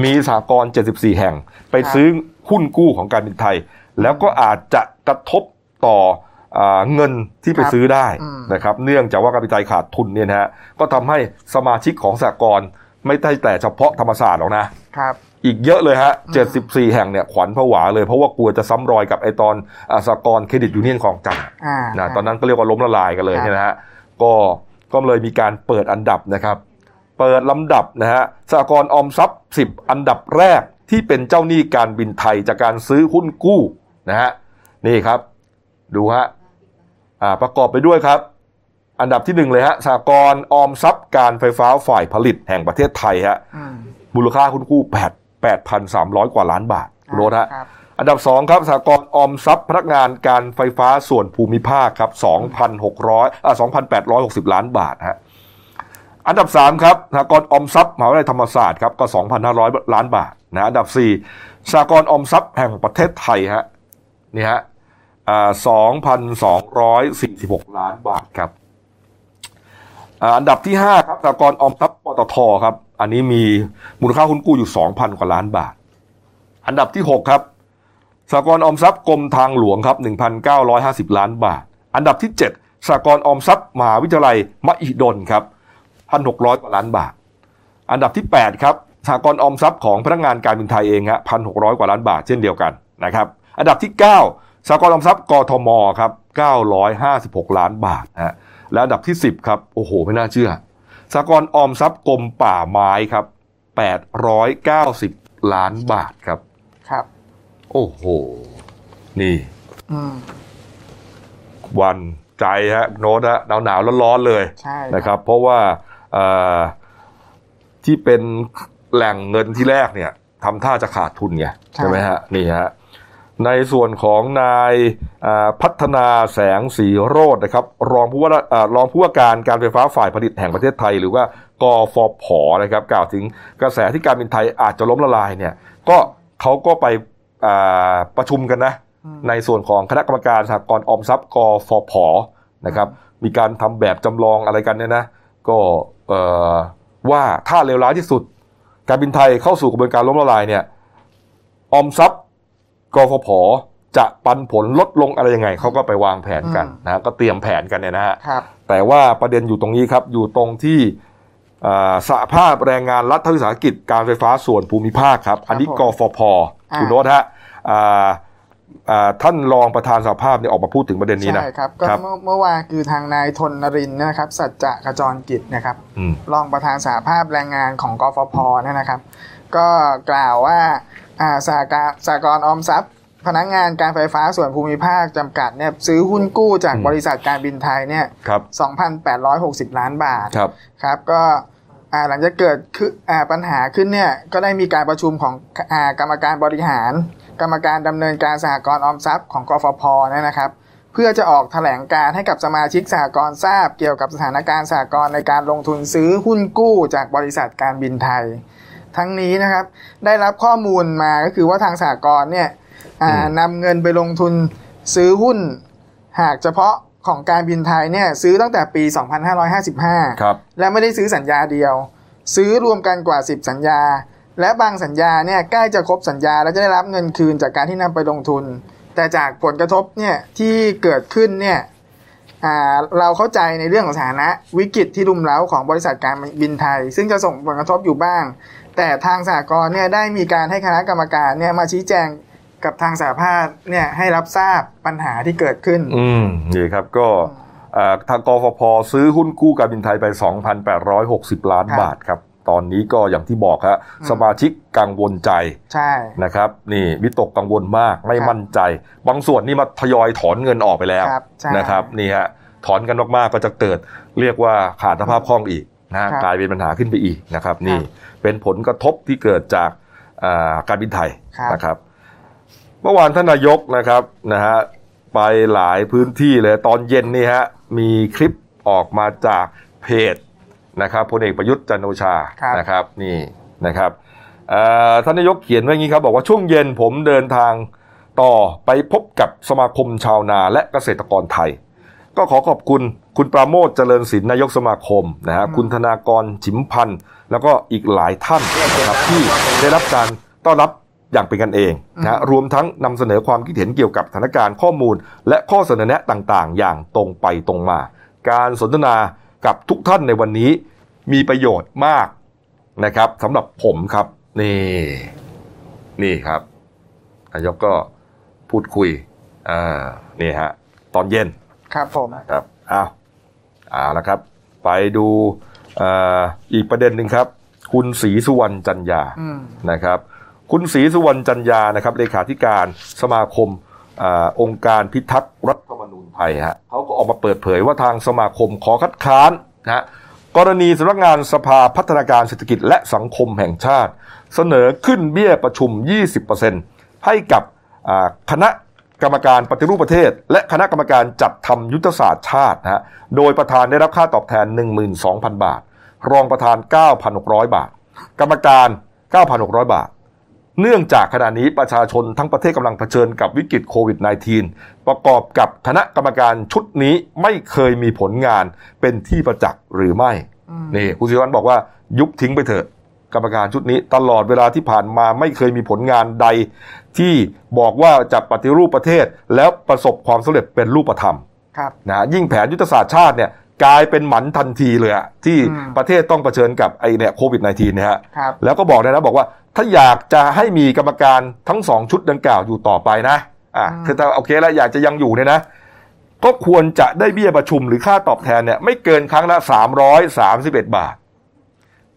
มีสหกรณ์ 74 แห่ง ไปซื้อหุ้นกู้ของการบินไทย แล้วก็อาจจะกระทบต่ออาเงินที่ไปครับซื้อได้อืมนะครับ เนื่องจากว่าการบินไทยขาดทุนเนี่ยนะฮะก็ทำให้สมาชิกของสหกรณ์ไม่ได้แต่เฉพาะธรรมศาสตร์หรอกนะครับอีกเยอะเลยฮะอืม74 แห่งเนี่ยขวัญผวาเลยเพราะว่ากลัวจะซ้ำรอยกับไอตอนอาสหกรณ์เครดิตยูเนียนของจันทร์อ่านะตอนนั้นก็เรียกว่าล้มละลายกันเลยครับเนี่ยนะฮะก็ ก็เลยมีการเปิดอันดับนะครับ เปิดลำดับนะฮะสหกรณ์ออมทรัพย์ 10 อันดับแรกที่เป็นเจ้าหนี้การบินไทยจากการซื้อหุ้นกู้นะฮะนี่ครับ ดูฮะอ่าประกอบไปด้วยครับ อันดับที่หนึ่งเลยฮะสหกรณ์ออมทรัพย์การไฟฟ้าฝ่ายผลิตแห่งประเทศไทยฮะอืมมูลค่าหุ้นกู้8 8,300 กว่าล้านบาทคุณโรสฮะครับ อันดับ 2 ครับสหกรณ์ออมทรัพย์พนักงานการไฟฟ้าส่วนภูมิภาคครับ2,600อ่า2,860 ล้านบาทฮะอันดับ 3 ครับสหกรณ์ออมทรัพย์มหาวิทยาลัยธรรมศาสตร์ครับก็ 2,500 ล้านบาทนะอันดับ 4สหกรณ์ออมทรัพย์แห่งประเทศไทยฮะนี่ฮะอ่า2,246 ล้านบาทครับอันดับที่ 5 ครับสหกรณ์ออมทรัพย์ปตทครับ อันนี้มีมูลค่าหุ้นกู้อยู่ 2,000 กว่าล้านบาท อันดับที่ 6 ครับ สหกรณ์ออมทรัพย์กรมทางหลวงครับ 1,950 ล้านบาท อันดับที่ 7สหกรณ์ออมทรัพย์มหาวิทยาลัยมหิดลครับ 1,600 กว่าล้านบาท อันดับที่ 8 ครับสหกรณ์ออมทรัพย์ของพนักงานการบินไทยเองฮะ1,600 กว่าล้านบาทเช่นเดียวกันนะครับ อันดับที่ 9สหกรณ์ออมทรัพย์กทมครับ956 ล้านบาทฮะ และอันดับที่ 10ครับโอ้โหไม่น่าเชื่อสหกรณ์ออมทรัพย์กรมป่าไม้ครับ890 ล้านบาทครับ โอ้โห นี่อืมวันใจฮะโน้ตฮะหนาวหนาวๆร้อนๆเลยใช่นะครับ เพราะว่าเอ่อที่เป็นแหล่งเงินที่แรกเนี่ยทำท่าจะขาดทุนไงใช่ไหมฮะนี่ฮะในส่วนของนายอ่าพัฒนาแสงสีโรจน์นะครับ รองผู้ว่าอ่ารองผู้ว่าการการไฟฟ้าฝ่ายผลิตแห่งประเทศไทย หรือว่ากฟผนะครับ กล่าวถึงกระแสที่การบินไทยอาจจะล้มละลายเนี่ย ก็เขาก็ไปอ่า ประชุมกันนะในส่วนของคณะกรรมการสหกรณ์ออมทรัพย์กฟผนะครับมีการทำแบบจำลองอะไรกันเนี่ยนะก็เอ่อว่าถ้าเลวร้ายที่สุด การบินไทยเข้าสู่กระบวนการล้มละลายเนี่ยออมทรัพย์กฟผจะปันผลลดลงอะไรยังไงเขาก็ไปวางแผนกันนะก็เตรียมแผนกันเนี่ยนะฮะครับแต่ว่าประเด็นอยู่ตรงนี้ครับ อยู่ตรงที่อ่าสหภาพแรงงานรัฐวิสาหกิจการไฟฟ้าส่วนภูมิภาคครับ อันนี้ผมกฟผอ่า คุณโน้ตฮะอ่าอ่าท่านรองประธานสหภาพเนี่ยออกมาพูดถึงประเด็นนี้นะใช่ครับก็ครับเมื่อเมื่อวานคือทางนายทนนรินทร์นะครับ สัจจะขจรกิจนะครับอืมรองประธานสหภาพแรงงานของกฟผเนี่ยนะครับ ก็กล่าวว่าอ่าสหการสหกรณ์ออมทรัพย์ พนักงานการไฟฟ้าส่วนภูมิภาคจำกัดเนี่ยซื้อหุ้นกู้จากอืมบริษัทการบินไทยเนี่ยครับ2,860 ล้านบาทครับครับก็ อ่าหลังจากเกิดขึ้นอ่าปัญหาขึ้นเนี่ยก็ได้มีการประชุมของอ่ากรรมการบริหาร กรรมการดำเนินการสหกรณ์ออมทรัพย์ของกฟผเนี่ยนะครับ เพื่อจะออกแถลงการให้กับสมาชิกสหกรณ์ทราบ เกี่ยวกับสถานการณ์สหกรณ์ในการลงทุนซื้อหุ้นกู้จากบริษัทการบินไทย ทั้งนี้นะครับ ได้รับข้อมูลมาก็คือว่าทางสหกรณ์เนี่ยอ่าอืมนำเงินไปลงทุนซื้อหุ้น หากเฉพาะ ของการบินไทยเนี่ยซื้อตั้งแต่ปี 2555 ครับ และไม่ได้ซื้อสัญญาเดียว ซื้อรวมกันกว่า 10 สัญญา และบางสัญญาเนี่ยใกล้จะครบสัญญาแล้วจะได้รับเงินคืนจากการที่นำไปลงทุน แต่จากผลกระทบเนี่ยที่เกิดขึ้นเนี่ยอ่าเราเข้าใจในเรื่องของสถานะวิกฤตที่รุมเร้าของบริษัทการบินไทย ซึ่งจะส่งผลกระทบอยู่บ้าง แต่ทางสหกรณ์เนี่ยได้มีการให้คณะกรรมการเนี่ยมาชี้แจง กับทางสหภาพเนี่ยให้รับทราบปัญหาที่เกิดขึ้น อืมนี่ครับก็อ่าทางกฟผซื้อหุ้นกู้การบินไทยไป 2,860 ล้านครับบาทครับ ตอนนี้ก็อย่างที่บอกฮะอืมสมาชิกกังวลใจใช่นะครับ นี่วิตกกังวลมากไม่ครับมั่นใจ บางส่วนนี่มาทยอยถอนเงินออกไปแล้วครับใช่นะครับนี่ฮะถอนกันมากๆก็จะเกิดเรียกว่าขาดสภาพคล่องอีกนะฮะครับกลายเป็นปัญหาขึ้นไปอีกนะครับ นี่ครับเป็นผลกระทบที่เกิดจากอ่าการบินไทยครับนะครับ เมื่อวานท่านนายกนะครับนะฮะไปหลายพื้นที่เลยตอนเย็นนี่ฮะมีคลิปออกมาจากเพจนะครับพลเอกประยุทธ์จันทร์โอชาครับนะครับนี่นะครับเอ่อท่านนายกเขียนไว้อย่างนี้ครับบอกว่าช่วงเย็นผมเดินทางต่อไปพบกับสมาคมชาวนาและเกษตรกรไทย ก็ขอขอบคุณคุณปราโมทเจริญศิลป์นายกสมาคมนะฮะคุณธนากรฉิมพันธ์แล้วก็อีกหลายท่านนะครับที่ได้รับการต้อนรับ อย่างเป็นกันเองนะฮะรวมทั้งนำเสนอความคิดเห็นเกี่ยวกับสถานการณ์ข้อมูล และข้อเสนอแนะต่างๆ อย่างตรงไปตรงมา การสนทนากับทุกท่านในวันนี้มีประโยชน์มากนะครับสำหรับผมครับ นี่ นี่ครับนายกก็พูดคุยอ่านี่ฮะตอนเย็นครับผมครับอ้าวเอาละครับ ไปดูเอ่ออีกประเด็นหนึ่งครับ คุณศรีสุวรรณจันยาอืมนะครับ คุณศรีสุวรรณจันยานะครับเลขาธิการสมาคมอองค์การพิทักษ์รัฐธรรมนูญไทยฮะเขาก็ออกมาเปิดเผยว่าทางสมาคมขอคัดค้านนะกรณีสำนักงานสภาพัฒนาการเศรษฐกิจและสังคมแห่งชาติ เสนอขึ้นเบี้ยประชุม 20%ให้กับคณะกรรมการปฏิรูปประเทศ และคณะกรรมการจัดทำยุทธศาสตร์ชาตินะฮะโดยประธานได้รับค่าตอบแทน 12,000 บาท รองประธาน 9,600 บาท กรรมการ 9,600 บาท เนื่องจากขณะนี้ประชาชนทั้งประเทศกำลังเผชิญกับวิกฤตโควิด -19 ประกอบกับคณะกรรมการชุดนี้ไม่เคยมีผลงานเป็นที่ประจักษ์หรือไม่ นี่คุณศิริวัลย์บอกว่ายุบทิ้งไปเถอะ กรรมการชุดนี้ตลอดเวลาที่ผ่านมาไม่เคยมีผลงานใด ที่บอกว่าจะปฏิรูปประเทศแล้วประสบความสำเร็จเป็นรูปธรรมครับนะยิ่งแผนยุทธศาสตร์ชาติเนี่ยกลายเป็นหมันทันทีเลยอะที่อืมประเทศต้องเผชิญกับไอเนี่ยโควิด -19 เนี่ยฮะครับแล้วก็บอกเลยนะบอกว่า ถ้าอยากจะให้มีกรรมการทั้งสองชุดดังกล่าวอยู่ต่อไปนะอะอืมคือถ้าโอเคแล้วอยากจะยังอยู่เนี่ยนะ ก็ควรจะได้เบี้ยประชุมหรือค่าตอบแทนเนี่ยไม่เกินครั้งละ331บาท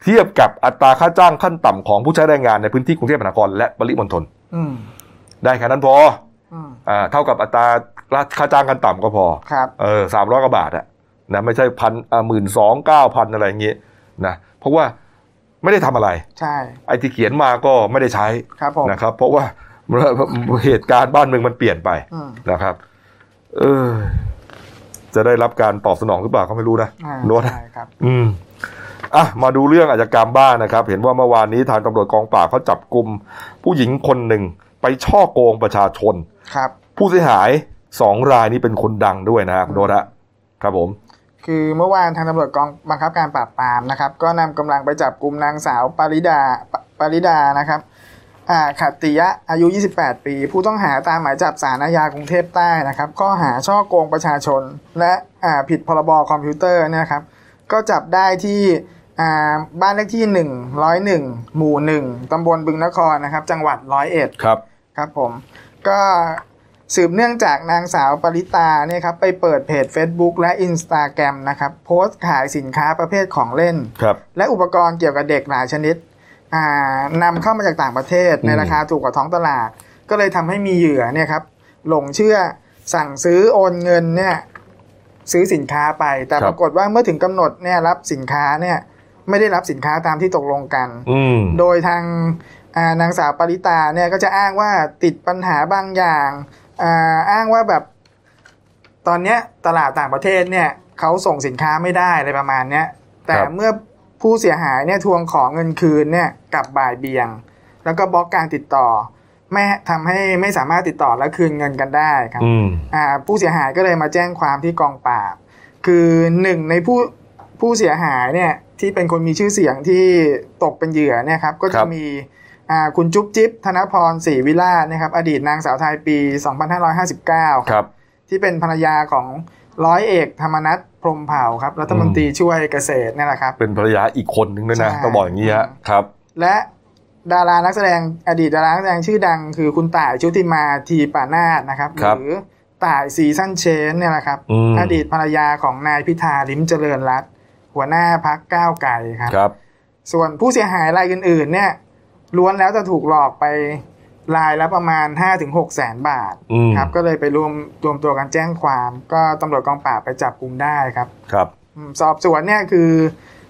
เทียบกับอัตราค่าจ้างขั้นต่ำของผู้ใช้แรงงานในพื้นที่กรุงเทพมหานครและปริมณฑลอืมได้แค่นั้นพออืมอ่าเท่ากับอัตราค่าจ้างขั้นต่ำก็พอครับเออสามร้อยกว่าบาทอะนะไม่ใช่พันอ่าหมื่นสองเก้าพันอะไรอย่างเงี้ยนะเพราะว่า ไม่ได้ทำอะไร ใช่ ไอ้ที่เขียนมาก็ไม่ได้ใช้ครับผมนะครับ เพราะว่าเหตุการณ์บ้านเมืองมันเปลี่ยนไปอืมนะครับ เออ จะได้รับการตอบสนองหรือเปล่าก็ไม่รู้นะอ่าโน้ตใช่ครับ อืมอะมาดูเรื่องอาชญากรรมบ้างนะครับ เห็นว่าเมื่อวานนี้ทางตำรวจกองปราบเขาจับกลุ่มผู้หญิงคนหนึ่งไปช่อโกงประชาชนครับ ผู้เสียหายสองรายนี้เป็นคนดังด้วยนะครับโดนะครับผม คือเมื่อวานทางตำรวจกองบังคับการปราบปรามนะครับ ก็นำกำลังไปจับกลุ่มนางสาวปาริดาปปาริดานะครับอ่าขัตติยะอายุ 28 ปี ผู้ต้องหาตามหมายจับสารอาญากรุงเทพใต้นะครับ ข้อหาช่อโกงประชาชน และอ่าผิดพรบคอมพิวเตอร์เนยนะครับ ก็จับได้ที่อ่าบ้านเลขที่ 101 หมู่ 1 ตำบลบึงนครนะครับ จังหวัดร้อยเอ็ดครับ ครับผม ก็ สืบเนื่องจากนางสาวปริตาเนี่ยครับไปเปิดเพจ Facebook และ Instagram นะครับโพสต์ขายสินค้าประเภทของเล่นครับและอุปกรณ์เกี่ยวกับเด็กหลายชนิดอ่านำเข้ามาจากต่างประเทศในอืมราคาถูกกว่าท้องตลาด ก็เลยทำให้มีเหยื่อเนี่ยครับหลงเชื่อสั่งซื้อโอนเงินเนี่ยซื้อสินค้าไป แต่ปรากฏว่าเมื่อถึงกำหนดเนี่ยรับสินค้าเนี่ยไม่ได้รับสินค้าตามที่ตกลงกันอืมโดยทางอ่านางสาวปริตาเนี่ยก็จะอ้างว่าติดปัญหาบางอย่าง อ่าอ้างว่าแบบ ตอนเนี้ยตลาดต่างประเทศเนี่ยเขาส่งสินค้าไม่ได้อะไรประมาณเนี้ยแต่ครับเมื่อผู้เสียหายเนี่ยทวงของเงินคืนเนี่ยกลับบ่ายเบี่ยง แล้วก็บล็อกการติดต่อ ไม่ทำให้ไม่สามารถติดต่อและคืนเงินกันได้ครับอืมอ่าผู้เสียหายก็เลยมาแจ้งความที่กองปราบ คือหนึ่งในผู้ผู้เสียหายเนี่ยที่เป็นคนมีชื่อเสียงที่ตกเป็นเหยื่อเนี่ยครับก็คจะรับมีอ่า คุณจุ๊บจิ๊บธนพรศรีวิลาศนะครับอดีตนางสาวไทยปี 2559 ครับ ที่เป็นภรรยาของร้อยเอกธรรมนัฐพรหมเผ่าครับรัฐมนตรีช่วยเกษตรเนี่ยแหละครับ เป็นภรรยาอีกคนนึงด้วยนะใช่ต้องบอกอย่างนี้ฮะครับ และดารานักแสดงอดีตดารานักแสดงชื่อดัง คือคุณต่ายชุติมาทีปานาศนะครับครับหรือต่ายซีซันเชนเนี่ยแหละครับอืมอดีตภรรยาของนายพิธาลิมเจริญรัตน์หัวหน้าพักก้าวไกลครับครับส่วนผู้เสียหายรายอื่นๆเนี่ย ล้วนแล้วจะถูกหลอกไปรายละประมาณ 5-6แสนบาทอืมครับ ก็เลยไปรวมรวมตัวกันแจ้งความ ก็ตำรวจกองปราบไปจับกลุ่มได้ครับ ครับอืมสอบสวนเนี่ยคือ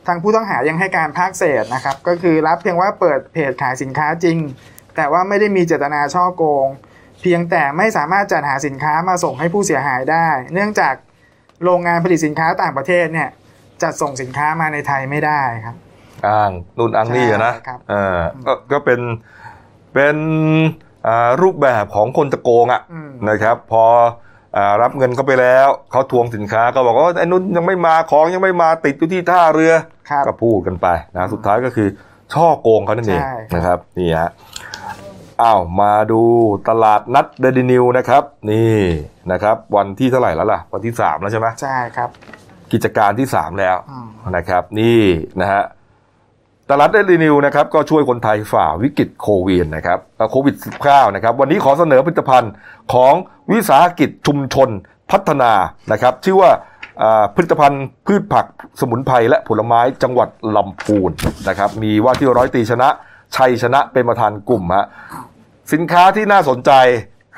ทางผู้ต้องหายังให้การภาคเศษนะครับ ก็คือรับเพียงว่าเปิดเพจขายสินค้าจริง แต่ว่าไม่ได้มีเจตนาช่อโกง เพียงแต่ไม่สามารถจัดหาสินค้ามาส่งให้ผู้เสียหายได้ เนื่องจากโรงงานผลิตสินค้าต่างประเทศเนี่ยจัดส่งสินค้ามาในไทยไม่ได้ครับ อ้างนู่นอ้างนี่อะนะใช่ครับเออก็ก็เป็นเป็นอ่ารูปแบบของคนจะโกงอะอืมนะครับพออ่ารับเงินเขาไปแล้วเขาทวงสินค้าก็บอกว่าไอ้นุ่นยังไม่มาของยังไม่มาติดอยู่ที่ท่าเรือครับก็พูดกันไปนะสุดท้ายก็คือช่อโกงเขานั่นเองใช่ครับนะครับนี่ฮะอ้าวมาดูตลาดนัดเดลินิวนะครับ นี่นะครับ วันที่เท่าไหร่แล้วล่ะ วันที่สามแล้วใช่ไหมใช่ครับ กิจการที่สามแล้วอืมนะครับ นี่นะฮะ ตลาดเดลินิวนะครับก็ช่วยคนไทยฝ่าวิกฤตโควิดนะครับเอ่อโควิด -19 นะครับวันนี้ขอเสนอผลิตภัณฑ์ของวิสาหกิจชุมชนพัฒนานะครับชื่อว่าอ่าผลิตภัณฑ์พืชผักสมุนไพรและผลไม้จังหวัดลำพูนนะครับมีว่าที่ร้อยตรีชนะ ชัยชนะเป็นประธานกลุ่มฮะสินค้าที่น่าสนใจ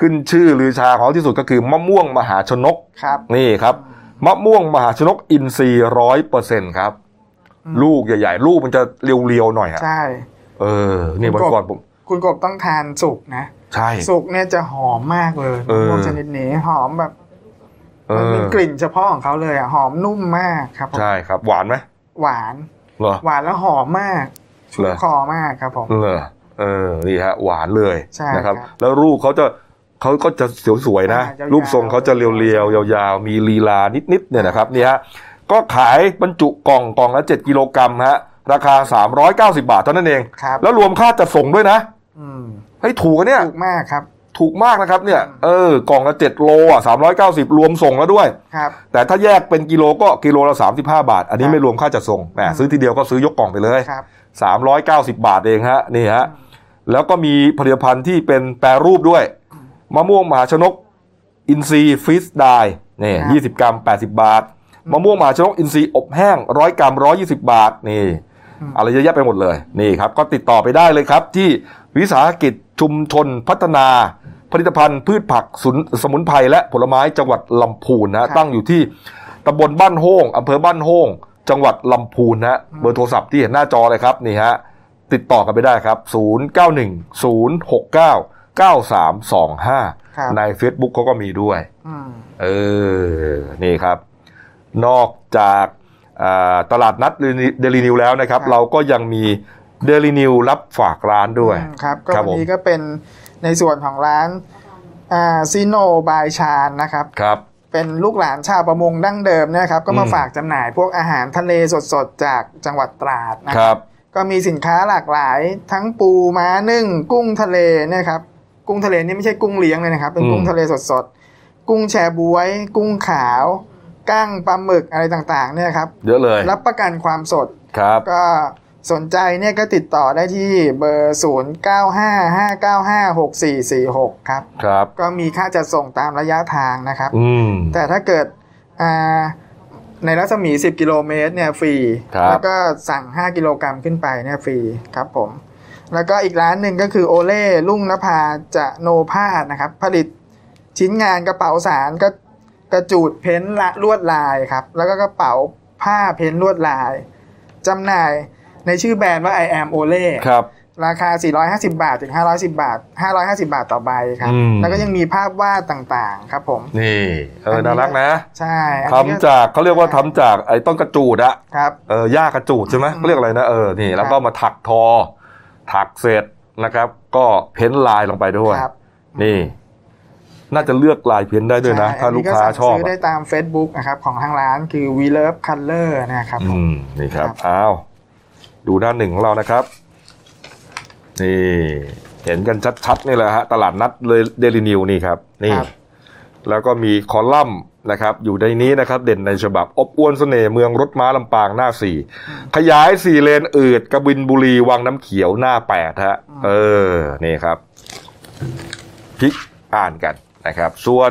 ขึ้นชื่อลือชาของที่สุดก็คือมะม่วงมหาชนกครับนี่ครับมะม่วงมหาชนกอินทรีย์ร้อยเปอร์เซ็นครับ ลูกใหญ่ๆ ลูกมันจะเรียวๆหน่อยอะใช่ เออนี่วันก่อนผม คุณกบต้องทานสุกนะใช่สุกเนี่ยจะหอมมากเลยเออมะม่วงชนิดนี้หอมแบบเอมันอมีกลิ่นเฉพาะของเขาเลยอะหอมนุ่มมากครับผมใช่ครับ หวานไหมหวานเหรอหวานแล้วหอมมากชุ่เหรมอคอมากครับผมเหรอเออนี่ฮะ หวานเลยใช่นะครับครับ แล้วรูปเขาจะเขาก็จะสวยๆนะอ่ายาวๆรูปทรงเขาจะเรียวๆยาวๆ มีลีลานิดๆเนี่ยนะครับนี่ฮะ ก็ขายบรรจุกล่องกล่องละ 7 กิโลกรัมฮะ ราคา 390 บาทเท่านั้นเอง ครับ แล้วรวมค่าจัดส่งด้วยนะอืมเฮ้ยถูกอะเนี่ย ถูกมากครับ ถูกมากนะครับเนี่ย เออ กล่องละ 7 โลอะ390 รวมส่งแล้วด้วย ครับ แต่ถ้าแยกเป็นกิโลก็กิโลละ 35 บาท อันนี้ครับ ไม่รวมค่าจัดส่งแหมซื้อทีเดียวก็ซื้อยกกล่องไปเลย ครับ 390 บาทเองฮะนี่ฮะแล้วก็มีผลิตภัณฑ์ที่เป็นแปรรูปด้วย มะม่วงมหาชนก อินทรีย์ freeze dry นี่ครับยี่สิบกรัม 80 บาท มะม่วงมหาชนกอินทรีย์อบแห้งร้อยกรัมร้อยี่สิบาทนี่อะไรเยอะแยะไปหมดเลยนี่ครับ ก็ติดต่อไปได้เลยครับ ที่วิสาหกิจชุมชนพัฒนา ผลิตภัณฑ์พืชผักสุนสมุนไพรและผลไม้จังหวัดลำพูนนะตั้งอยู่ที่ตำบลบ้านโฮงอำเภอบ้านโฮงจังหวัดลำพูนนะเบอร์โทรศัพท์ที่เห็นหน้าจอเลยครับนี่ฮะติดต่อกันไปได้ครับ 0910699325ครับใน Facebook เขาก็มีด้วยอืมเออ นี่ครับ นอกจากอ่าตลาดนัดเดลินิวแล้วนะครับครับ เราก็ยังมีเดลินิวรับฝากร้านด้วยอืมครับก็ครับวันนี้ผมก็เป็นในส่วนของร้านอ่าซิโนบายชานนะครับครับเป็นลูกหลานชาวประมงดั้งเดิมเนะครับ ก็มาอืมฝากจำหน่ายพวกอาหารทะเลสดๆ จากจังหวัดตราดนะคครับรับ ก็มีสินค้าหลากหลายทั้งปูม้านึ่ง กุ้งทะเลเนี่ยครับ กุ้งทะเลนี่ไม่ใช่กุ้งเลี้ยงเลยนะครับ เป็นอืมกุ้งทะเลสดๆ กุ้งแชบวย กุ้งขาว กั้งปลาหมึกอะไรต่างๆเนี่ยครับเยอะเลย รับประกันความสดครับก็สนใจเนี่ยก็ติดต่อได้ที่เบอร์ 0 9 5 5 9 5 6 4 4 6 ครับครับ ก็มีค่าจัดส่งตามระยะทางนะครับอืมแต่ถ้าเกิดอ่าในรัศมี 10 กิโลเมตรเนี่ยฟรีครับแล้วก็สั่ง 5 กิโลกรัมขึ้นไปเนี่ยฟรีครับผม แล้วก็อีกร้านหนึ่งก็คือโอเล่ลุ่งนภาจะโนพาดนะครับ ผลิตชิ้นงานกระเป๋าสารก็ กระจูดเพ้นท์ละลวดลายครับ แล้วก็กระเป๋าผ้าเพ้นท์ลวดลายจำหน่ายในชื่อแบรนด์ว่า I am Ole ครับราคา 450 บาท ถึง 510 บาท 550 บาทต่อใบครับอืมแล้วก็ยังมีภาพวาดต่างๆ ครับผม นี่ เอออันนี้น่ารักนะ ใช่อันทำนี้ก็จากเขาเรียกว่าทำจากไอ้ต้นกระจูดอะครับ เออหญ้ากระจูดใช่ไหมเขาเรียกอะไรนะ เออ นี่ แล้วก็มาถักทอ ถักเสร็จนะครับ ก็เพ้นลายลงไปด้วยครับนี่ น่าจะเลือกลายเพ้นได้ด้วยนะใช่ถ้าอันลูนี้กค้าสั่งชอบซื้อได้อะตาม Facebook นะครับของทางร้านคือ We Love Color นะครับผอืมมนี่ครับครับอ้าวดูหน้าหนึ่งของเรานะครับนี่เห็นกันชัดๆนี่แหละฮะตลาดนัดเลยเดลินิวนี่ครับ นี่ครับแล้วก็มีคอลัมน์นะครับ อยู่ในนี้นะครับ เด่นในฉบับ อบอวนเสน่ห์เมืองรถม้าลำปางหน้าสี่ขยายสี่เลนอืดกบินบุรีวังน้ำเขียวหน้าแปดฮะ เออ นี่ครับพลิกอ่านกัน นะครับส่วน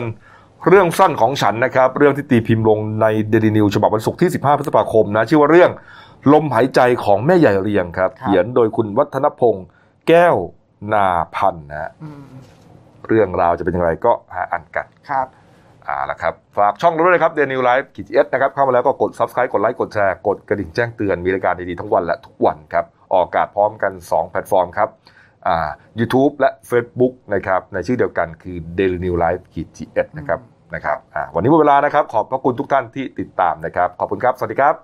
เรื่องสั้นของฉันนะครับเรื่องที่ตีพิมพ์ลงในเดลินิวฉบับวันศุกร์ที่ 15 พฤษภาคมนะชื่อว่าเรื่องลมหายใจของแม่ใหญ่เรียงครับครับเขียนโดยคุณวัฒนพงศ์แก้วนาพันธ์นะฮะอืมเรื่องราวจะเป็นอย่างไรก็หาอ่านกันครับอ่าละครับ ฝากช่องเราด้วยนะครับ Daily News Live ขีด GS นะครับเข้ามาแล้วก็กด subscribe กดไลค์กดแชร์กดกระดิ่งแจ้งเตือนมีรายการดีๆทั้งวันและทุกวันครับ ออกอากาศพร้อมกัน 2 แพลตฟอร์มครับ อ่า YouTube และ Facebook นะครับในชื่อเดียวกันคือ Daily New Life ขีดจีเอสนะครับนะครับอ่าวันนี้หมดเวลานะครับ ขอบพระคุณทุกท่านที่ติดตามนะครับ ขอบคุณครับ สวัสดีครับ